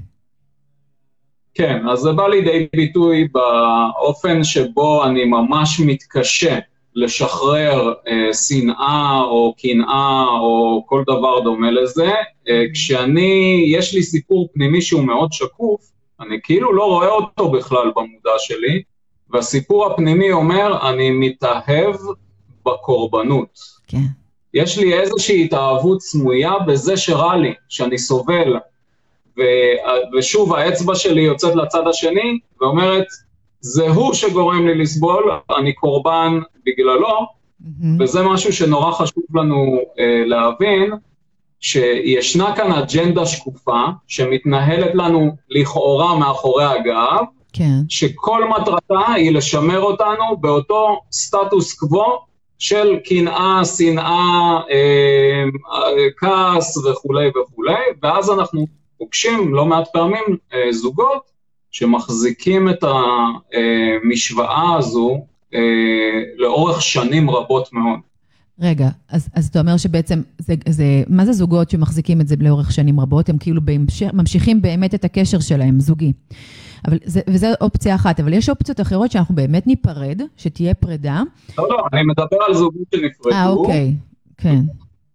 כן, אז זה בא לידי ביטוי באופן שבו אני ממש מתקשה לשחרר אה, שנאה או קנאה או כל דבר דומה לזה, אה, כשאני, יש לי סיפור פנימי שהוא מאוד שקוף, אני כאילו לא רואה אותו בכלל במודע שלי, והסיפור הפנימי אומר, אני מתאהב בקורבנות. כן. יש לי איזושהי התאהבות סמויה בזה שרע לי, שאני סובל, ו, ושוב האצבע שלי יוצאת לצד השני ואומרת, זה הוא שגורם לי לסבול, אני קורבן בגללו, mm-hmm. וזה משהו שנורא חשוב לנו אה, להבין, שישנה כאן אג'נדה שקופה, שמתנהלת לנו לכאורה מאחורי הגב, כן. שכל מטרתה היא לשמר אותנו באותו סטטוס קוו של קנאה, שנאה, אה, כעס וכולי וכולי, ואז אנחנו פוגשים לא מעט פעמים אה, זוגות שמחזיקים את המשוואה הזו אה, לאורך שנים רבות מאוד. רגע, אז, אז אתה אומר שבעצם, זה, זה, מה זה זוגות שמחזיקים את זה לאורך שנים רבות? הם כאילו בהמשך, ממשיכים באמת את הקשר שלהם, זוגי. אבל זה, וזו אופציה אחת, אבל יש אופציות אחרות שאנחנו באמת ניפרד, שתהיה פרידה. לא, לא, אני מדבר על זוגות שנפרדו. אה, אוקיי, כן.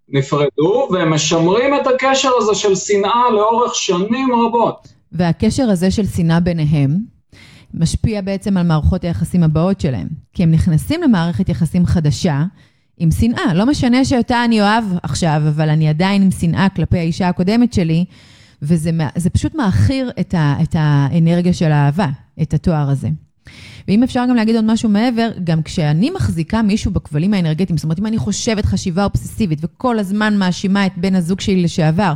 נפרדו, והם משמרים את הקשר הזה של שנאה לאורך שנים רבות. והקשר הזה של שנאה ביניהם משפיע בעצם על מערכות היחסים הבאות שלהם. כי הם נכנסים למערכת יחסים חדשה עם שנאה. לא משנה שאותה אני אוהב עכשיו, אבל אני עדיין עם שנאה כלפי האישה הקודמת שלי, וזה פשוט מעכיר את, את האנרגיה של האהבה, את התואר הזה. ואם אפשר גם להגיד עוד משהו מעבר, גם כשאני מחזיקה מישהו בכבלים האנרגטיים, זאת אומרת, אם אני חושבת חשיבה אובססיבית וכל הזמן מאשימה את בן הזוג שלי לשעבר,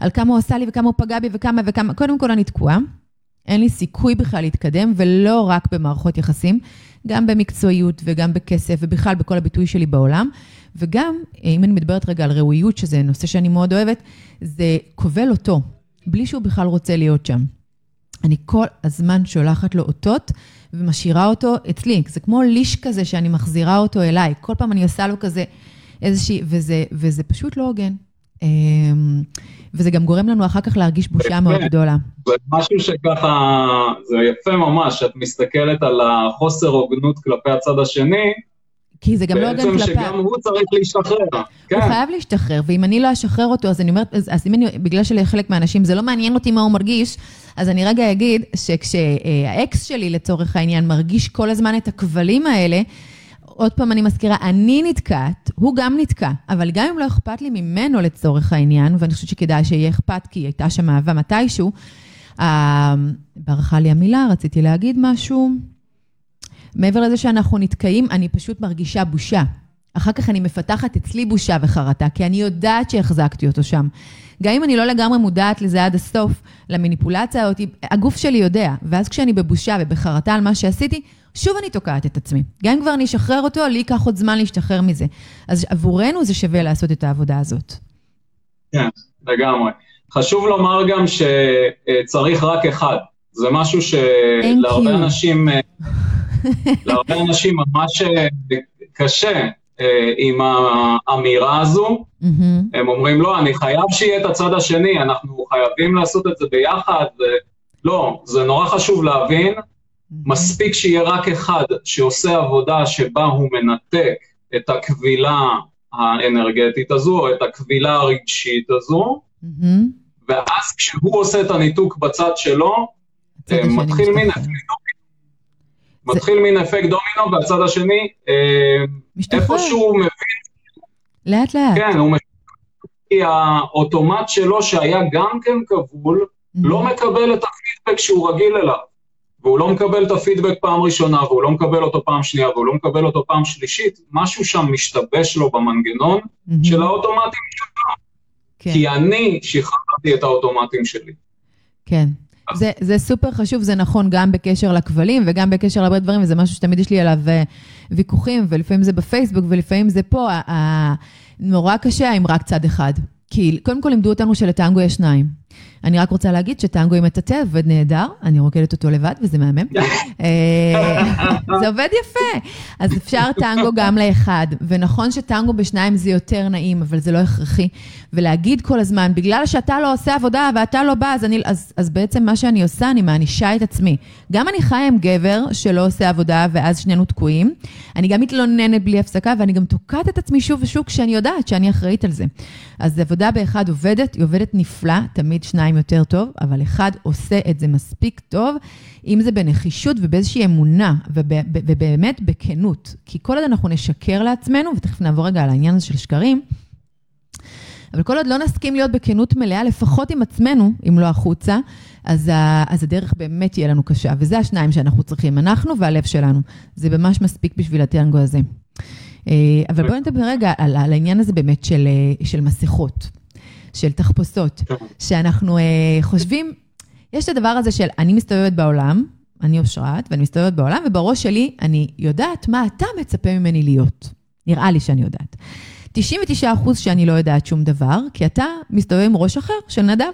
על כמה הוא עשה לי וכמה הוא פגע בי וכמה וכמה, קודם כל אני תקועה. אין לי סיכוי בכלל להתקדם, ולא רק במערכות יחסים, גם במקצועיות וגם בכסף, ובכלל בכל הביטוי שלי בעולם. וגם, אם אני מדברת רגע על ראויות, שזה נושא שאני מאוד אוהבת, זה כובל אותו, בלי שהוא בכלל רוצה להיות שם. אני כל הזמן שולחת לו אותות ומשאירה אותו אצלי. זה כמו ליש כזה שאני מחזירה אותו אליי. כל פעם אני עושה לו כזה איזושהי, וזה, וזה פשוט לא הוגן. אמ, וזה גם גורם לנו אחר כך להרגיש בושה מאוד גדולה. זה משהו שככה, זה יפה ממש, את מסתכלת על החוסר הוגנות כלפי הצד השני, כי זה גם לא הוגן כלפיו. בעצם שגם הוא צריך להשתחרר. כן. הוא חייב להשתחרר, ואם אני לא אשחרר אותו, אז אני אומרת, אז, אז אם אני, בגלל שלחלק מהאנשים זה לא מעניין אותי מה הוא מרגיש, אז אני רגע אגיד שכשהאקס שלי לצורך העניין מרגיש כל הזמן את הכבלים האלה, עוד פעם אני מזכירה, אני נתקעת, הוא גם נתקע, אבל גם אם לא אכפת לי ממנו לצורך העניין, ואני חושבת שכדאי שיהיה אכפת, כי הייתה שם אהבה מתישהו, אה, ברחה לי המילה, רציתי להגיד משהו. מעבר לזה שאנחנו נתקעים, אני פשוט מרגישה בושה. אחר כך אני מפתחת אצלי בושה וחרטה, כי אני יודעת שהחזקתי אותו שם. גם אם אני לא לגמרי מודעת לזה עד הסוף, למניפולציה הזאת, הגוף שלי יודע. ואז כשאני בבושה ובחרטה על מה שעשיתי, שוב אני תוקעת את עצמי. גם אם כבר אני אשחרר אותו, לי ייקח עוד זמן להשתחרר מזה. אז עבורנו זה שווה לעשות את העבודה הזאת. כן, לגמרי. חשוב לומר גם שצריך רק אחד. זה משהו שלהרבה אנשים, *laughs* להרבה אנשים ממש קשה עם האמירה הזו. הם אומרים, לא, אני חייב שיהיה את הצד השני, אנחנו חייבים לעשות את זה ביחד. לא, זה נורא חשוב להבין מספיק שיהיה רק אחד שעושה עבודה שבה הוא מנתק את הקבילה האנרגטית הזו, או את הקבילה הרגשית הזו. ואז כשהוא עושה את הניתוק בצד שלו, אה, מתחיל מין אפקט דומינו. מתחיל מין אפקט דומינו, והצד השני, אה, איפה שהוא מבין... לאט לאט. כן, הוא מבין, כי האוטומט שלו, שהיה גם כן כבול. לא מקבל את הפידבק שהוא רגיל אליו. והוא לא מקבל את הפידבק פעם ראשונה, והוא לא מקבל אותו פעם שנייה, והוא לא מקבל אותו פעם שלישית, משהו שם משתבש לו במנגנון mm-hmm. של האוטומטים שלו. כן. כי אני שחררתי את האוטומטים שלי. כן. זה, זה סופר חשוב, זה נכון גם בקשר לכבלים וגם בקשר להרבה דברים, וזה משהו שתמיד יש לי עליו אה, ויכוחים, ולפעמים זה בפייסבוק ולפעמים זה פה. נורא קשה עם רק צד אחד. כי קודם כל לימדו אותנו שלטנגו יש שניים. אני רק רוצה להגיד שטנגו עם מטאטא עובד נהדר, אני רוקדת אותו לבד וזה מהמם. *laughs* אה, זה עובד יפה. אז אפשר טנגו גם לאחד, ונכון שטנגו בשניים זה יותר נעים, אבל זה לא הכרחי. ולהגיד כל הזמן, בגלל שאתה לא עושה עבודה ואתה לא בא, אז, אני, אז, אז בעצם מה שאני עושה, אני מענישה את עצמי. גם אני חיה עם גבר שלא עושה עבודה ואז שנינו תקועים. אני גם מתלוננת בלי הפסקה, ואני גם תוקעת את עצמי שוב ושוב כשאני יודעת שאני אחראית על זה. אז עבודה באחד עובדת, היא עובדת נפלא, תמיד שניים יותר טוב, אבל אחד עושה את זה מספיק טוב, אם זה בנחישות ובאיזושהי אמונה, ובאמת בכנות. כי כל עוד אנחנו נשקר לעצמנו, ותכף נעבור רגע על העניין הזה של שקרים, אבל כל עוד לא נסכים להיות בכנות מלאה, לפחות עם עצמנו, אם לא החוצה, אז, ה, אז הדרך באמת תהיה לנו קשה. וזה השניים שאנחנו צריכים, אנחנו והלב שלנו. זה ממש מספיק בשביל הטנגו הזה. אה, אבל בואו נדבר רגע על, על העניין הזה באמת של, אה, של מסכות. של תחפושות, כן. שאנחנו uh, חושבים, יש את הדבר הזה של אני מסתובבת בעולם, אני אושרת, ואני מסתובבת בעולם, ובראש שלי אני יודעת מה אתה מצפה ממני להיות. נראה לי שאני יודעת. 99 אחוז שאני לא יודעת שום דבר, כי אתה מסתובב עם ראש אחר של נדב.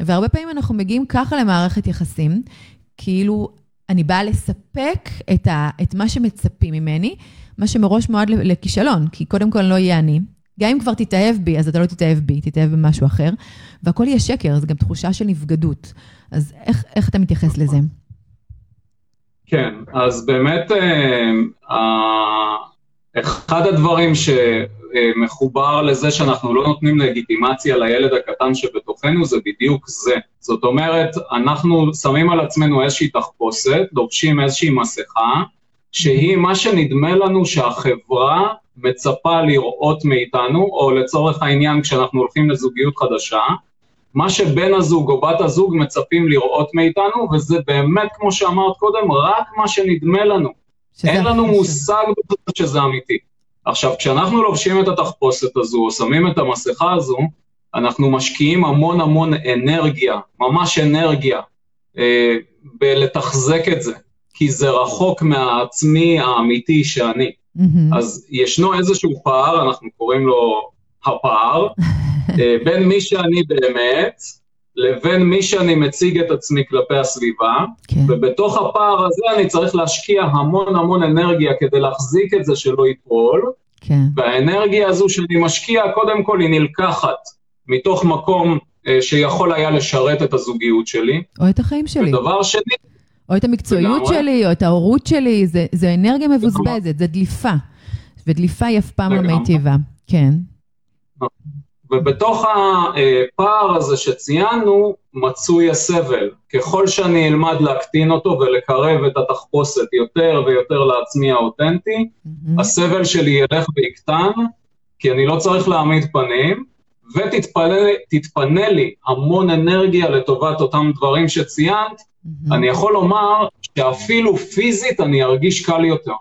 והרבה פעמים אנחנו מגיעים ככה למערכת יחסים, כאילו אני באה לספק את, ה, את מה שמצפים ממני, מה שמראש מועד לכישלון, כי קודם כל לא יהיה אני, גם אם כבר תתאהב בי, אז אתה לא תתאהב בי, תתאהב במשהו אחר, והכל יהיה שקר, זו גם תחושה של נבגדות. אז איך, איך אתה מתייחס לזה? כן, אז באמת, אה, אה, אחד הדברים שמחובר לזה שאנחנו לא נותנים לגיטימציה לילד הקטן שבתוכנו זה בדיוק זה. זאת אומרת, אנחנו שמים על עצמנו איזושהי תחפושת, לובשים איזושהי מסכה, שהיא מה שנדמה לנו שהחברה מצפה לראות מאיתנו, או לצורך העניין כשאנחנו הולכים לזוגיות חדשה, מה שבן הזוג או בת הזוג מצפים לראות מאיתנו, וזה באמת, כמו שאמרת קודם, רק מה שנדמה לנו. אין לנו מושג שזה אמיתי. עכשיו, כשאנחנו לובשים את התחפושת הזו, או שמים את המסכה הזו, אנחנו משקיעים המון המון אנרגיה, ממש אנרגיה, אה, בלתחזק את זה, כי זה רחוק מהעצמי האמיתי שאני. Mm-hmm. אז ישנו איזשהו פער, אנחנו קוראים לו הפער, *laughs* אה, בין מי שאני באמת, לבין מי שאני מציג את עצמי כלפי הסביבה, okay. כן. ובתוך הפער הזה אני צריך להשקיע המון המון אנרגיה כדי להחזיק את זה שלא ייפול, okay. כן. והאנרגיה הזו שאני משקיע, קודם כל היא נלקחת מתוך מקום אה, שיכול היה לשרת את הזוגיות שלי. או את החיים שלי. ודבר שני, או את המקצועיות שלי, או את ההורות שלי, זה, זה אנרגיה מבוזבזת, זה דליפה. ודליפה היא אף פעם לא מיטיבה, כן. ובתוך הפער הזה שציינו, מצוי הסבל. ככל שאני אלמד להקטין אותו ולקרב את התחפושת יותר ויותר לעצמי האותנטי, mm-hmm. הסבל שלי ילך ויקטן, כי אני לא צריך להעמיד פנים, ותתפנה לי המון אנרגיה לטובת אותם דברים שציינת, mm-hmm. אני יכול לומר שאפילו פיזית אני ארגיש קל יותר.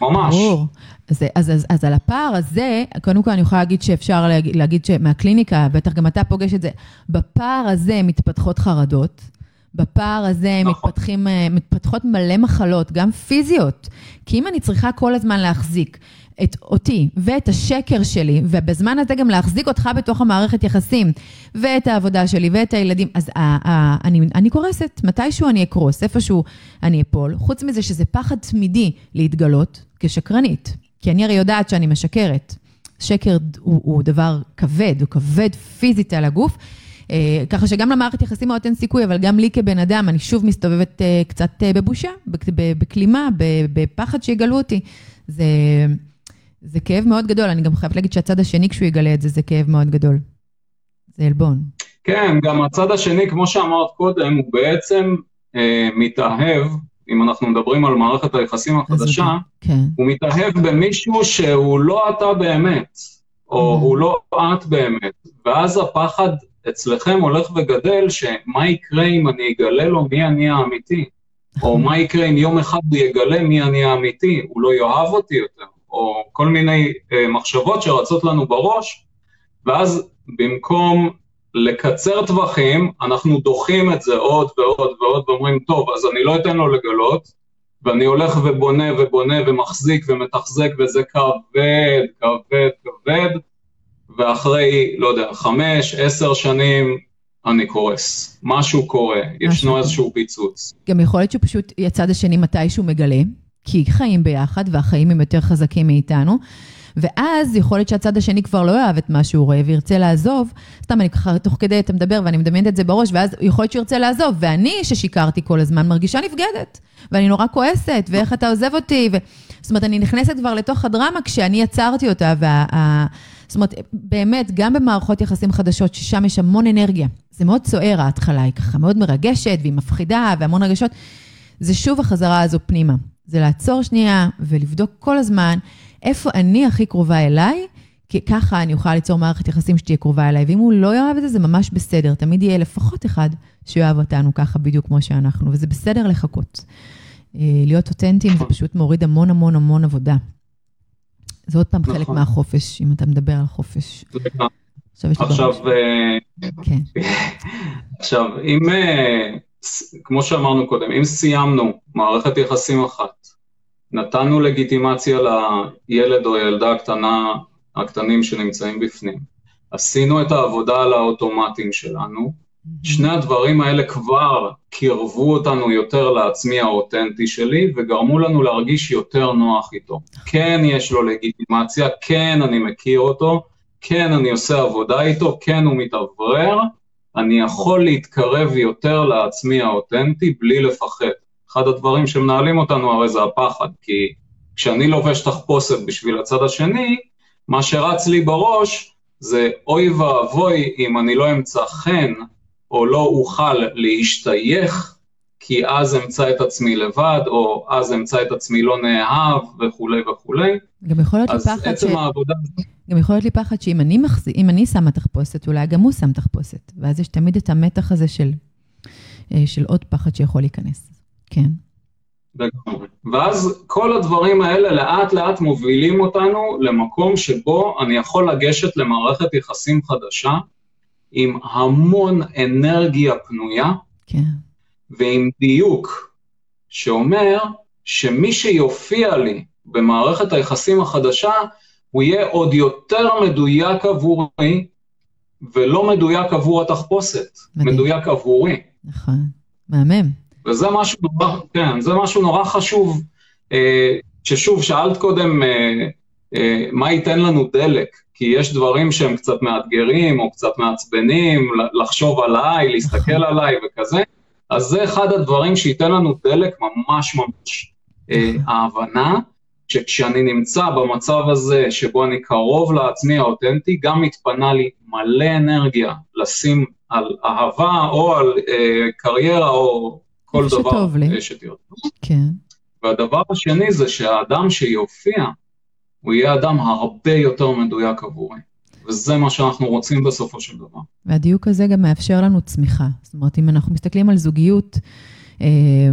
ממש. ברור. אז, אז, אז, אז על הפער הזה, קודם כל אני יכולה להגיד שאפשר להגיד, להגיד שמהקליניקה, בטח גם אתה פוגש את זה, בפער הזה מתפתחות חרדות, בפער הזה נכון. מתפתחים, אה, מתפתחות מלא מחלות, גם פיזיות. כי אם אני צריכה כל הזמן להחזיק את אותי ואת השקר שלי, ובזמן הזה גם להחזיק אותך בתוך המערכת יחסים, ואת העבודה שלי ואת הילדים, אז ה, ה, אני, אני קורסת, מתישהו אני אקרוס, איפשהו אני אפול. חוץ מזה שזה פחד תמידי להתגלות כשקרנית, כי אני הרי יודעת שאני משקרת. שקר הוא, הוא דבר כבד, הוא כבד פיזית על הגוף. אה, ככה שגם למערכת יחסים מאוד אין סיכוי, אבל גם לי כבן אדם, אני שוב מסתובבת אה, קצת אה, בבושה, בכלימה, בפחד שיגלו אותי. זה, זה כאב מאוד גדול, אני גם חייבת להגיד שהצד השני, כשהוא יגלה את זה, זה כאב מאוד גדול. זה עלבון. כן, גם הצד השני, כמו שאמרת קודם, הוא בעצם אה, מתאהב, אם אנחנו מדברים על מערכת היחסים החדשה, כן. הוא מתאהב במישהו שהוא לא אתה באמת, או mm-hmm. הוא לא את באמת, ואז הפחד אצלכם הולך וגדל, שמה יקרה אם אני אגלה לו מי אני האמיתי, או מה יקרה אם יום אחד הוא יגלה מי אני האמיתי, הוא לא יאהב אותי יותר. או כל מיני אה, מחשבות שרצות לנו בראש, ואז במקום לקצר טווחים, אנחנו דוחים את זה עוד ועוד ועוד ואומרים, טוב, אז אני לא אתן לו לגלות, ואני הולך ובונה ובונה ומחזיק ומתחזק וזה כבד, כבד, כבד, ואחרי, לא יודע, חמש, עשר שנים, אני קורס. משהו קורה, ישנו איזשהו פיצוץ. גם יכול להיות שפשוט הצד השני מתישהו מגלה, כי חיים ביחד, והחיים הם יותר חזקים מאיתנו. ואז יכול להיות שהצד השני כבר לא יאהב את מה שהוא רואה וירצה לעזוב. סתם, אני ככה, תוך כדי אתה מדבר ואני מדמיינת את זה בראש, ואז יכול להיות שהוא ירצה לעזוב, ואני, ששיקרתי כל הזמן, מרגישה נבגדת. ואני נורא כועסת, ואיך אתה עוזב אותי, ו... זאת אומרת, אני נכנסת כבר לתוך הדרמה כשאני יצרתי אותה, וה... זאת אומרת, באמת, גם במערכות יחסים חדשות, ששם יש המון אנרגיה, זה מאוד סוער ההתחלה, היא ככה מאוד מרגשת, והיא מפחידה, והמון רגשות. זה שוב החזרה הזו פנימה. זה לעצור שנייה ולבדוק כל הזמן איפה אני הכי קרובה אליי, כי ככה אני אוכל ליצור מערכת יחסים שתהיה קרובה אליי. ואם הוא לא יאהב את זה, זה ממש בסדר. תמיד יהיה לפחות אחד שיאהב אותנו ככה בדיוק כמו שאנחנו, וזה בסדר לחכות. אה, להיות אותנטיים זה פשוט מוריד המון המון המון עבודה. זה עוד פעם נכון. חלק מהחופש, אם אתה מדבר על חופש. עכשיו, עכשיו, אה, כן. *laughs* עכשיו, אם אה, כמו שאמרנו קודם, אם סיימנו מערכת יחסים אחת, נתנו לגיטימציה לילד או הילדה הקטנה, הקטנים שנמצאים בפנים, עשינו את העבודה על האוטומטים שלנו, שני הדברים האלה כבר קירבו אותנו יותר לעצמי האותנטי שלי וגרמו לנו להרגיש יותר נוח איתו. כן יש לו לגיטימציה, כן אני מכיר אותו, כן אני עושה עבודה איתו, כן הוא מתאוורר, אני יכול להתקרב יותר לעצמי האותנטי בלי לפחד. אחד הדברים שמנהלים אותנו הרי זה הפחד, כי כשאני לובש תחפושת בשביל הצד השני, מה שרץ לי בראש זה אוי ואבוי אם אני לא אמצא חן או לא אוכל להשתייך, כי אז אמצא את עצמי לבד, או אז אמצא את עצמי לא נאהב וכולי וכולי. גם יכול להיות לי פחד ש... העבודה... גם יכול להיות לי פחד שאם אני, מחז... אני שמה תחפושת, אולי גם הוא שם תחפושת. ואז יש תמיד את המתח הזה של, אה, של עוד פחד שיכול להיכנס. כן. ואז כל הדברים האלה לאט לאט מובילים אותנו למקום שבו אני יכול לגשת למערכת יחסים חדשה עם המון אנרגיה פנויה, כן. ועם דיוק שאומר שמי שיופיע לי במערכת היחסים החדשה, הוא יהיה עוד יותר מדויק עבורי, ולא מדויק עבור התחפושת, מדהים. מדויק עבורי. נכון, מהמם. וזה משהו נורא, כן, זה משהו נורא חשוב, אה, ששוב, שאלת קודם אה, אה, מה ייתן לנו דלק, כי יש דברים שהם קצת מאתגרים או קצת מעצבנים, לחשוב עליי, להסתכל נכון. עליי וכזה, אז זה אחד הדברים שייתן לנו דלק ממש ממש. אה. ההבנה שכשאני נמצא במצב הזה, שבו אני קרוב לעצמי האותנטי, גם מתפנה לי מלא אנרגיה לשים על אהבה או על אה, קריירה או כל דבר שתרצו. כן. והדבר השני זה שהאדם שיופיע, הוא יהיה אדם הרבה יותר מדויק עבורי. וזה מה שאנחנו רוצים בסופו של דבר. והדיוק הזה גם מאפשר לנו צמיחה. זאת אומרת, אם אנחנו מסתכלים על זוגיות, אה,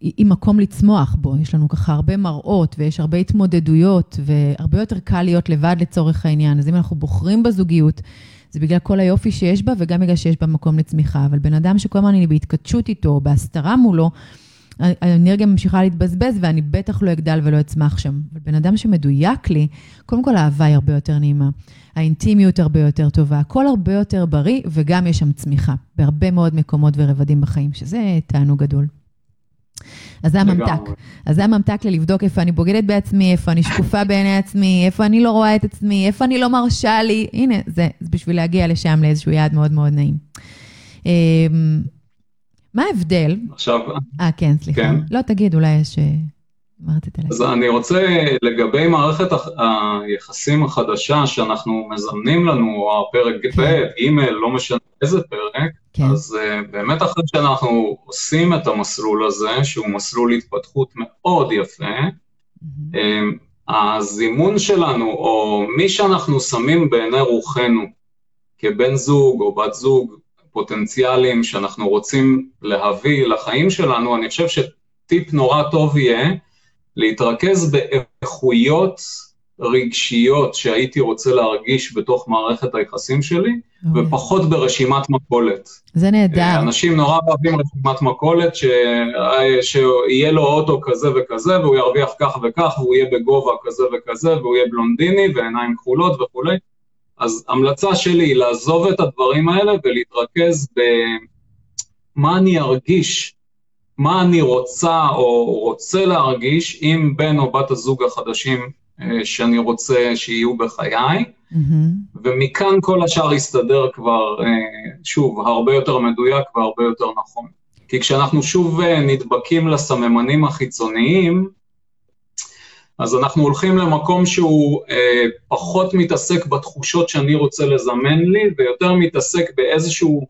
עם מקום לצמוח בו. יש לנו ככה הרבה מראות ויש הרבה התמודדויות והרבה יותר קל להיות לבד לצורך העניין. אז אם אנחנו בוחרים בזוגיות, זה בגלל כל היופי שיש בה וגם בגלל שיש בה מקום לצמיחה. אבל בן אדם שכל הזמן אני בהתכתשות איתו, בהסתרה מולו, האנרגיה ממשיכה להתבזבז ואני בטח לא אגדל ולא אצמח שם. אבל בן אדם שמדויק לי, קודם כל האהבה היא הרבה יותר נעימה. האינטימיות הרבה יותר טובה, הכל הרבה יותר בריא וגם יש שם צמיחה בהרבה מאוד מקומות ורבדים בחיים, שזה תענוג גדול. אז זה הממתק. אז זה הממתק ללבדוק איפה אני בוגדת בעצמי, איפה אני שקופה בעיני עצמי, איפה אני לא רואה את עצמי, איפה אני לא מרשה לי. הנה, זה, זה בשביל להגיע לשם לאיזשהו יעד מאוד מאוד נעים. מה ההבדל? עכשיו... אה, כן, סליחה. כן. לא, תגיד, אולי יש... אה, אז אני רוצה, לגבי מערכת היחסים החדשה שאנחנו מזמנים לנו, הפרק ב', ג', לא משנה איזה פרק, כן. אז uh, באמת אחרי שאנחנו עושים את המסלול הזה, שהוא מסלול התפתחות מאוד יפה, mm-hmm. um, הזימון שלנו, או מי שאנחנו שמים בעיני רוחנו כבן זוג או בת זוג פוטנציאליים שאנחנו רוצים להביא לחיים שלנו, אני חושב שטיפ נורא טוב יהיה להתרכז באיכויות רגשיות שהייתי רוצה להרגיש בתוך מערכת היחסים שלי, אוקיי. ופחות ברשימת מכולת. זה נהדר. אה, אנשים נורא אוהבים רשימת מכולת, ש... אה, שיהיה לו אוטו כזה וכזה, והוא ירוויח כך וכך, והוא יהיה בגובה כזה וכזה, והוא יהיה בלונדיני ועיניים כחולות וכולי. אז המלצה שלי היא לעזוב את הדברים האלה ולהתרכז במה אני ארגיש מה אני רוצה או רוצה להרגיש עם בן או בת הזוג החדשים אה, שאני רוצה שיהיו בחיי, mm-hmm. ומכאן כל השאר יסתדר כבר, אה, שוב, הרבה יותר מדויק והרבה יותר נכון. כי כשאנחנו שוב אה, נדבקים לסממנים החיצוניים, אז אנחנו הולכים למקום שהוא אה, פחות מתעסק בתחושות שאני רוצה לזמן לי, ויותר מתעסק באיזשהו,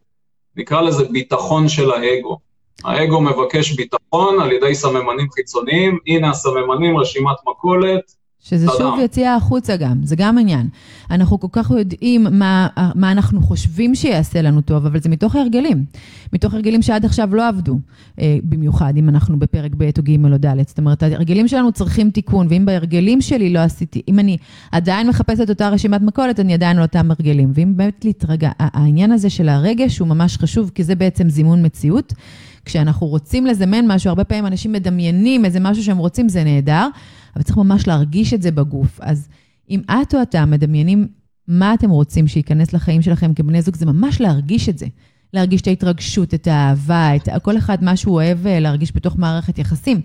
נקרא לזה ביטחון של האגו. האגו מבקש ביטחון על ידי סממנים חיצוניים, הנה הסממנים, רשימת מכולת. שזה. שוב יציאה החוצה גם, זה גם עניין. אנחנו כל כך יודעים מה, מה אנחנו חושבים שיעשה לנו טוב, אבל זה מתוך ההרגלים. מתוך הרגלים שעד עכשיו לא עבדו, אה, במיוחד אם אנחנו בפרק ב' או ג' או ד'. זאת אומרת, ההרגלים שלנו צריכים תיקון, ואם בהרגלים שלי לא עשיתי, אם אני עדיין מחפשת אותה רשימת מכולת, אני עדיין על אותם הרגלים. ואם באמת להתרגע, העניין הזה של הרגש הוא ממש חשוב, כי זה בעצם זימון מציאות. כשאנחנו רוצים לזמן משהו, הרבה פעמים אנשים מדמיינים איזה משהו שהם רוצים, זה נהדר, אבל צריך ממש להרגיש את זה בגוף. אז אם את או אתה מדמיינים מה אתם רוצים שייכנס לחיים שלכם כבני זוג, זה ממש להרגיש את זה. להרגיש את ההתרגשות, את האהבה, את כל אחד מה שהוא אוהב אה, להרגיש בתוך מערכת יחסים.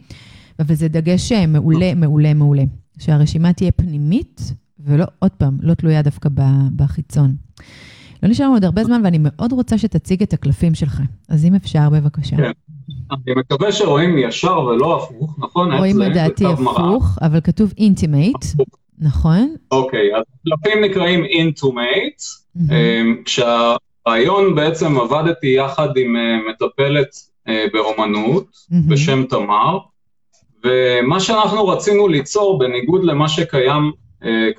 אבל זה דגש אה, מעולה, מעולה, מעולה. שהרשימה תהיה פנימית, ולא, עוד פעם, לא תלויה דווקא בחיצון. לא נשאר לנו עוד הרבה זמן, ואני מאוד רוצה שתציג את הקלפים שלך. אז אם אפשר, בבקשה. כן. אני מקווה שרואים ישר ולא הפוך, נכון? רואים לדעתי הפוך, אבל כתוב intimate, נכון? אוקיי, אז קלפים נקראים Into Mate, כשהרעיון בעצם עבדתי יחד עם אה, מטפלת אה, באומנות בשם תמר, ומה שאנחנו רצינו ליצור, בניגוד למה שקיים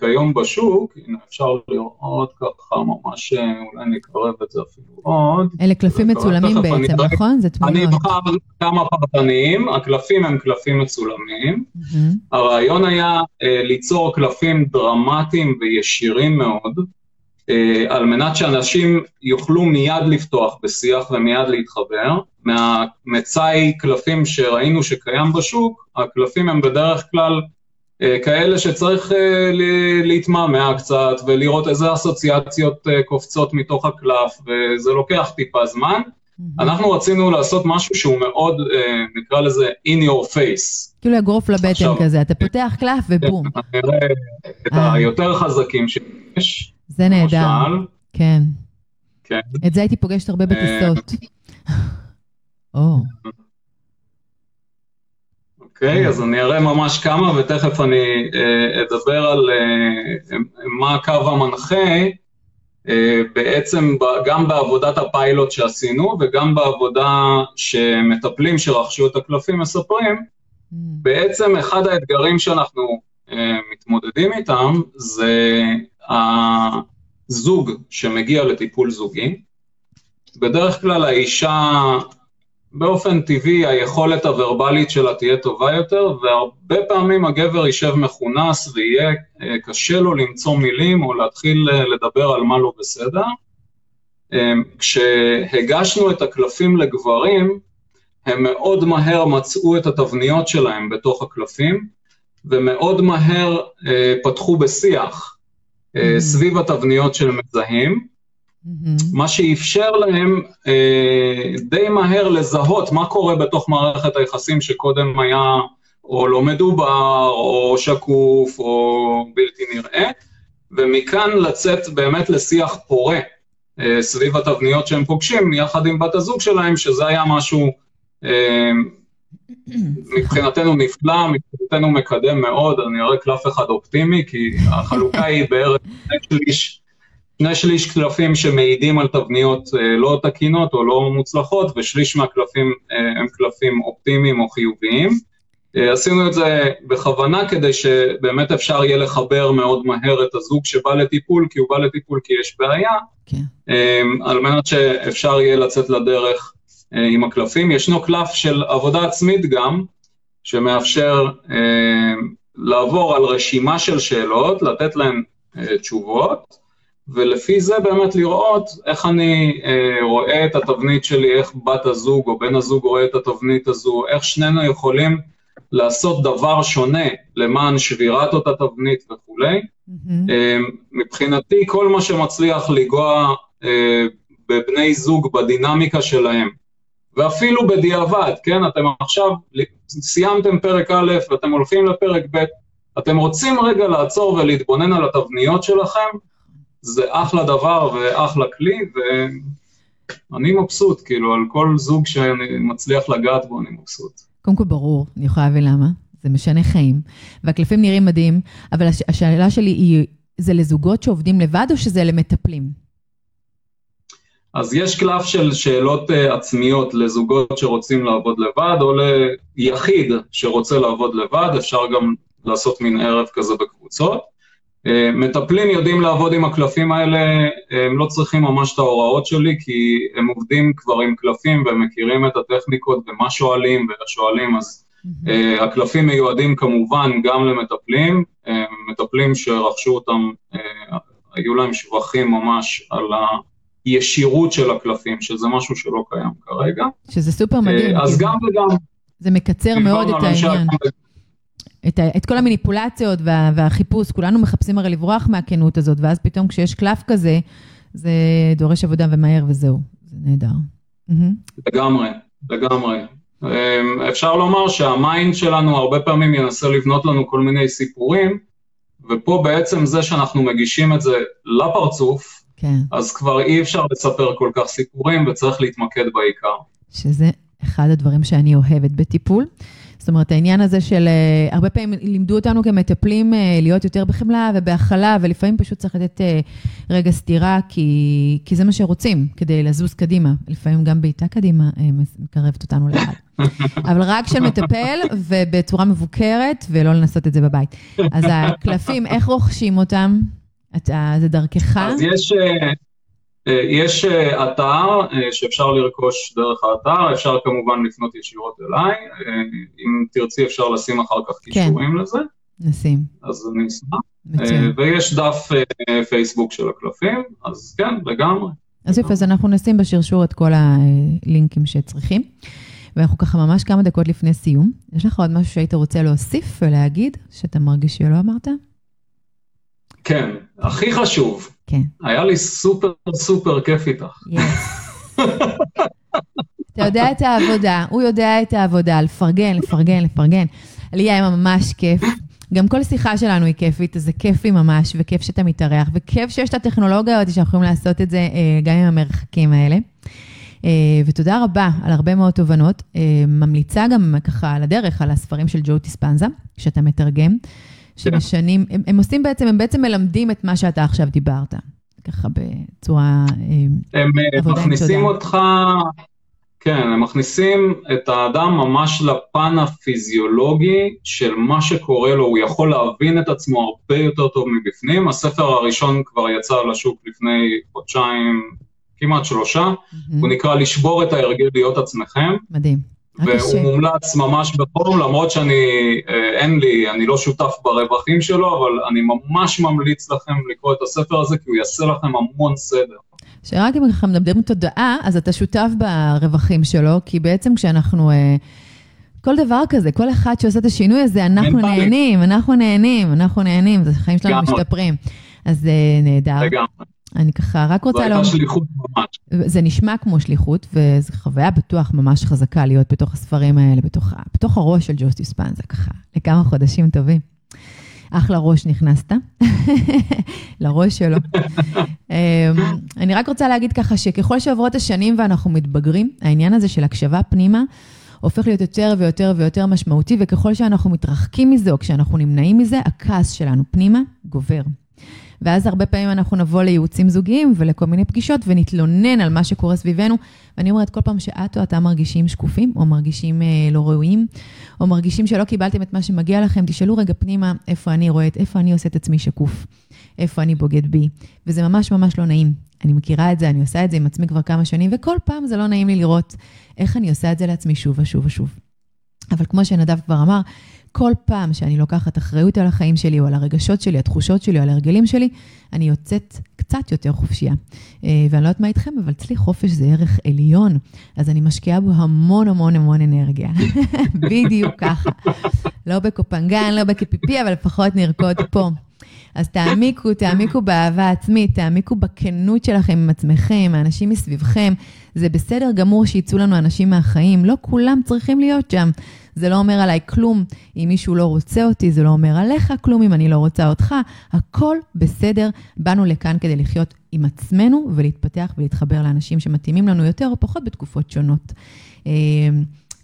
כיום בשוק, הנה אפשר לראות ככה ממש, אה, אולי נקרב את זה אפילו עוד. אלה קלפים מצולמים בעצם, נכון? זה תמונות. אני אבחר כמה פרטניים, הקלפים הם קלפים מצולמים. הרעיון היה אה, ליצור קלפים דרמטיים וישירים מאוד, על מנת שאנשים יוכלו מיד לפתוח בשיח ומיד להתחבר. מהמצאי קלפים שראינו שקיים בשוק, הקלפים הם בדרך כלל אה, כאלה שצריך אה, להתמהמה קצת ולראות איזה אסוציאציות אה, קופצות מתוך הקלף, וזה לוקח טיפה זמן. אנחנו רצינו לעשות משהו שהוא מאוד, נקרא לזה in your face. כאילו אגרוף לבטן כזה, אתה פותח קלף ובום. את היותר חזקים שיש. זה נהדר. כן. כן. את זה הייתי פוגשת הרבה בטיסות. *laughs* או. אוקיי? אז אני אראה ממש כמה ותכף אני אה, אדבר על אה, מה הקו המנחה, אה, בעצם גם בעבודת הפיילוט שעשינו וגם בעבודה שמטפלים שרכשו את הקלפים מספרים, mm. בעצם אחד האתגרים שאנחנו מתמודדים איתם זה הזוג שמגיע לטיפול זוגי. בדרך כלל האישה באופן טבעי היכולת הוורבלית שלה תהיה טובה יותר, והרבה פעמים הגבר יישב מכונס ויהיה אה, קשה לו למצוא מילים או להתחיל אה, לדבר על מה לא בסדר. אה, כשהגשנו את הקלפים לגברים, הם מאוד מהר מצאו את התבניות שלהם בתוך הקלפים, ומאוד מהר פתחו בשיח mm-hmm. סביב התבניות שהם מזהים. Mm-hmm. מה שאפשר להם אה, די מהר לזהות מה קורה בתוך מערכת היחסים שקודם היה או לא מדובר, או שקוף, או בלתי נראה, ומכאן לצאת באמת לשיח פורה אה, סביב התבניות שהם פוגשים, יחד עם בת הזוג שלהם, שזה היה משהו אה, מבחינתנו נפלא, מבחינתנו מקדם מאוד, אני אראה קלף אחד אופטימי, כי החלוקה היא בערך שליש שני שליש קלפים שמעידים על תבניות אה, לא תקינות או לא מוצלחות, ושליש מהקלפים אה, הם קלפים אופטימיים או חיוביים. אה, עשינו את זה בכוונה כדי שבאמת אפשר יהיה לחבר מאוד מהר את הזוג שבא לטיפול, כי הוא בא לטיפול כי יש בעיה, okay. כן. על מנת שאפשר יהיה לצאת לדרך עם הקלפים. ישנו קלף של עבודה עצמית גם, שמאפשר לעבור על רשימה של שאלות, לתת להן תשובות, ולפי זה באמת לראות איך אני אה, רואה את התבנית שלי, איך בת הזוג או בן הזוג רואה את התבנית הזו, איך שנינו יכולים לעשות דבר שונה למען שבירת אותה תבנית וכולי. Mm-hmm. אה, מבחינתי, כל מה שמצליח לנגוע אה, בבני זוג, בדינמיקה שלהם, ואפילו בדיעבד, כן? אתם עכשיו סיימתם פרק א' ואתם הולכים לפרק ב', אתם רוצים רגע לעצור ולהתבונן על התבניות שלכם, זה אחלה דבר ואחלה כלי, ואני מבסוט, כאילו, על כל זוג שאני מצליח לגעת בו, אני מבסוט. קודם כל, ברור, אני יכולה להבין למה. זה משנה חיים, והקלפים נראים מדהים, אבל הש- השאלה שלי היא, זה לזוגות שעובדים לבד או שזה למטפלים? אז יש קלף של שאלות uh, עצמיות לזוגות שרוצים לעבוד לבד, או ליחיד שרוצה לעבוד לבד, אפשר גם לעשות מין ערב כזה בקבוצות. אה, מטפלים יודעים לעבוד עם הקלפים האלה, הם לא צריכים ממש את ההוראות שלי, כי הם עובדים כבר עם קלפים והם מכירים את הטכניקות ומה שואלים ואיך שואלים, אז mm-hmm. הקלפים מיועדים כמובן גם למטפלים, אה, מטפלים שרכשו אותם, היו להם שבחים ממש על הישירות של הקלפים, שזה משהו שלא קיים כרגע. שזה סופר מדהים. אז כאילו. גם וגם. זה מקצר מאוד את העניין. את, ה, את כל המניפולציות וה, והחיפוש, כולנו מחפשים הרי לברוח מהכנות הזאת, ואז פתאום כשיש קלף כזה, זה דורש עבודה ומהר וזהו, זה נהדר. לגמרי, לגמרי. אמ, אפשר לומר שהמיינד שלנו הרבה פעמים ינסה לבנות לנו כל מיני סיפורים, ופה בעצם זה שאנחנו מגישים את זה לפרצוף, כן. אז כבר אי אפשר לספר כל כך סיפורים וצריך להתמקד בעיקר. שזה אחד הדברים שאני אוהבת בטיפול. זאת אומרת, העניין הזה של, uh, הרבה פעמים לימדו אותנו כמטפלים uh, להיות יותר בחמלה ובהכלה, ולפעמים פשוט צריך לתת uh, רגע סתירה, כי, כי זה מה שרוצים, כדי לזוז קדימה. לפעמים גם בעיטה קדימה uh, מקרבת אותנו לאחד. *laughs* אבל רק של מטפל ובצורה מבוקרת, ולא לנסות את זה בבית. אז הקלפים, איך רוכשים אותם? אתה, זה דרכך? אז יש... אה, יש אה, אתר אה, שאפשר לרכוש דרך האתר, אפשר כמובן לפנות ישירות אליי, אם תרצי אפשר לשים אחר כך כן. קישורים לזה. נשים. אז אני אשמח. ויש דף פייסבוק של הקלפים, אז כן, לגמרי. אז יפה, אז אנחנו נשים בשרשור את כל הלינקים שצריכים. ואנחנו ככה ממש כמה דקות לפני סיום. יש לך עוד משהו שהיית רוצה להוסיף ולהגיד, שאתה מרגיש שלא אמרת? כן, הכי חשוב. כן. היה לי סופר סופר כיף איתך. אתה יודע את העבודה, הוא יודע את העבודה, לפרגן, לפרגן, לפרגן. לי היה ממש כיף. גם כל שיחה שלנו היא כיפית, אז זה כיף לי ממש, וכיף שאתה מתארח, וכיף שיש את הטכנולוגיה הזאת שאנחנו יכולים לעשות את זה אה, גם עם המרחקים האלה. אה, ותודה רבה על הרבה מאוד תובנות. אה, ממליצה גם ככה על הדרך, על הספרים של ג'ו טיספנזה, שאתה מתרגם. שמשנים, הם, הם עושים בעצם, הם בעצם מלמדים את מה שאתה עכשיו דיברת, ככה בצורה אה, הם אה, מכניסים אותך, כן, הם מכניסים את האדם ממש לפן הפיזיולוגי של מה שקורה לו, הוא יכול להבין את עצמו הרבה יותר טוב מבפנים. הספר הראשון כבר יצא לשוק לפני חודשיים, כמעט שלושה, הוא נקרא לשבור את ההרגל להיות עצמכם. מדהים. והוא מומלץ ממש בפורום, למרות שאני, אה, אין לי, אני לא שותף ברווחים שלו, אבל אני ממש ממליץ לכם לקרוא את הספר הזה, כי הוא יעשה לכם המון סדר. שרק אם אנחנו מדברים תודעה, אז אתה שותף ברווחים שלו, כי בעצם כשאנחנו... אה, כל דבר כזה, כל אחד שעושה את השינוי הזה, אנחנו. נהנים, אנחנו נהנים, אנחנו נהנים, החיים שלנו משתפרים. אז זה אה, נהדר. לגמרי. אני ככה רק רוצה לומר... זו הייתה שליחות ממש. זה נשמע כמו שליחות, וזו חוויה בטוח ממש חזקה להיות בתוך הספרים האלה, בתוך, בתוך הראש של ג'וסטי ספנזה, ככה, לכמה חודשים טובים. אחלה ראש נכנסת, *laughs* לראש שלו. *laughs* אמ, אני רק רוצה להגיד ככה שככל שעוברות השנים ואנחנו מתבגרים, העניין הזה של הקשבה פנימה, הופך להיות יותר ויותר ויותר משמעותי, וככל שאנחנו מתרחקים מזה, או כשאנחנו נמנעים מזה, הכעס שלנו פנימה גובר. ואז הרבה פעמים אנחנו נבוא לייעוצים זוגיים ולכל מיני פגישות ונתלונן על מה שקורה סביבנו. ואני אומרת, כל פעם שאת או אתה מרגישים שקופים, או מרגישים אה, לא ראויים, או מרגישים שלא קיבלתם את מה שמגיע לכם, תשאלו רגע פנימה איפה אני רואה, איפה אני עושה את עצמי שקוף, איפה אני בוגד בי. וזה ממש ממש לא נעים. אני מכירה את זה, אני עושה את זה עם עצמי כבר כמה שנים, וכל פעם זה לא נעים לי לראות איך אני עושה את זה לעצמי שוב ושוב ושוב. אבל כמו שנדב כבר אמר, כל פעם שאני לוקחת אחריות על החיים שלי, או על הרגשות שלי, התחושות שלי, או על ההרגלים שלי, אני יוצאת קצת יותר חופשייה. אה, ואני לא יודעת מה איתכם, אבל אצלי חופש זה ערך עליון, אז אני משקיעה בו המון המון המון אנרגיה. *laughs* בדיוק ככה. לא בקופנגן, לא בקפיפי, אבל לפחות נרקוד פה. אז תעמיקו, תעמיקו באהבה עצמית, תעמיקו בכנות שלכם עם עצמכם, האנשים מסביבכם. זה בסדר גמור שיצאו לנו אנשים מהחיים, לא כולם צריכים להיות שם. זה לא אומר עליי כלום אם מישהו לא רוצה אותי, זה לא אומר עליך כלום אם אני לא רוצה אותך. הכל בסדר, באנו לכאן כדי לחיות עם עצמנו ולהתפתח ולהתחבר לאנשים שמתאימים לנו יותר או פחות בתקופות שונות. אמ,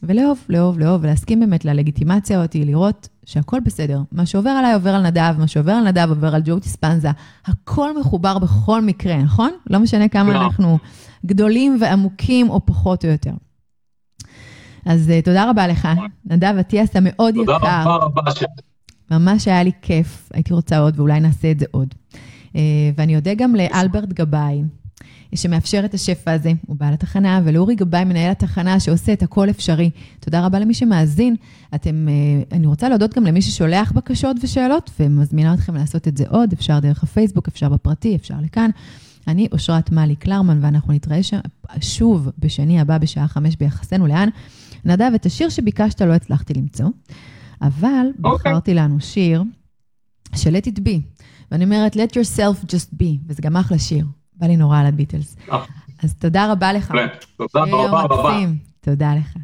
ולאהוב, לאהוב, לאהוב, ולהסכים באמת ללגיטימציה אותי, לראות שהכל בסדר. מה שעובר עליי עובר על נדב, מה שעובר על נדב עובר על ג'ו טיספנזה. הכל מחובר בכל מקרה, נכון? לא משנה כמה לא. אנחנו גדולים ועמוקים או פחות או יותר. אז uh, תודה רבה לך. נדב אטיאס, אתה מאוד תודה יקר. תודה רבה רבה. ממש היה לי כיף, הייתי רוצה עוד, ואולי נעשה את זה עוד. Uh, ואני אודה גם לאלברט גבאי, שמאפשר את השפע הזה, הוא בעל התחנה, ולאורי גבאי, מנהל התחנה, שעושה את הכל אפשרי. תודה רבה למי שמאזין. אתם, uh, אני רוצה להודות גם למי ששולח בקשות ושאלות, ומזמינה אתכם לעשות את זה עוד, אפשר דרך הפייסבוק, אפשר בפרטי, אפשר לכאן. אני אושרת מאלי קלרמן, ואנחנו נתראה שוב בשני הבא בשעה חמש ביחסנו לאן. נדב, את השיר שביקשת לא הצלחתי למצוא, אבל okay. אוקיי. בחרתי לנו שיר של let it be, ואני אומרת, let yourself just be, וזה גם אחלה שיר. בא לי נורא על הביטלס. אז תודה רבה לך. תודה רבה רבה. תודה לך.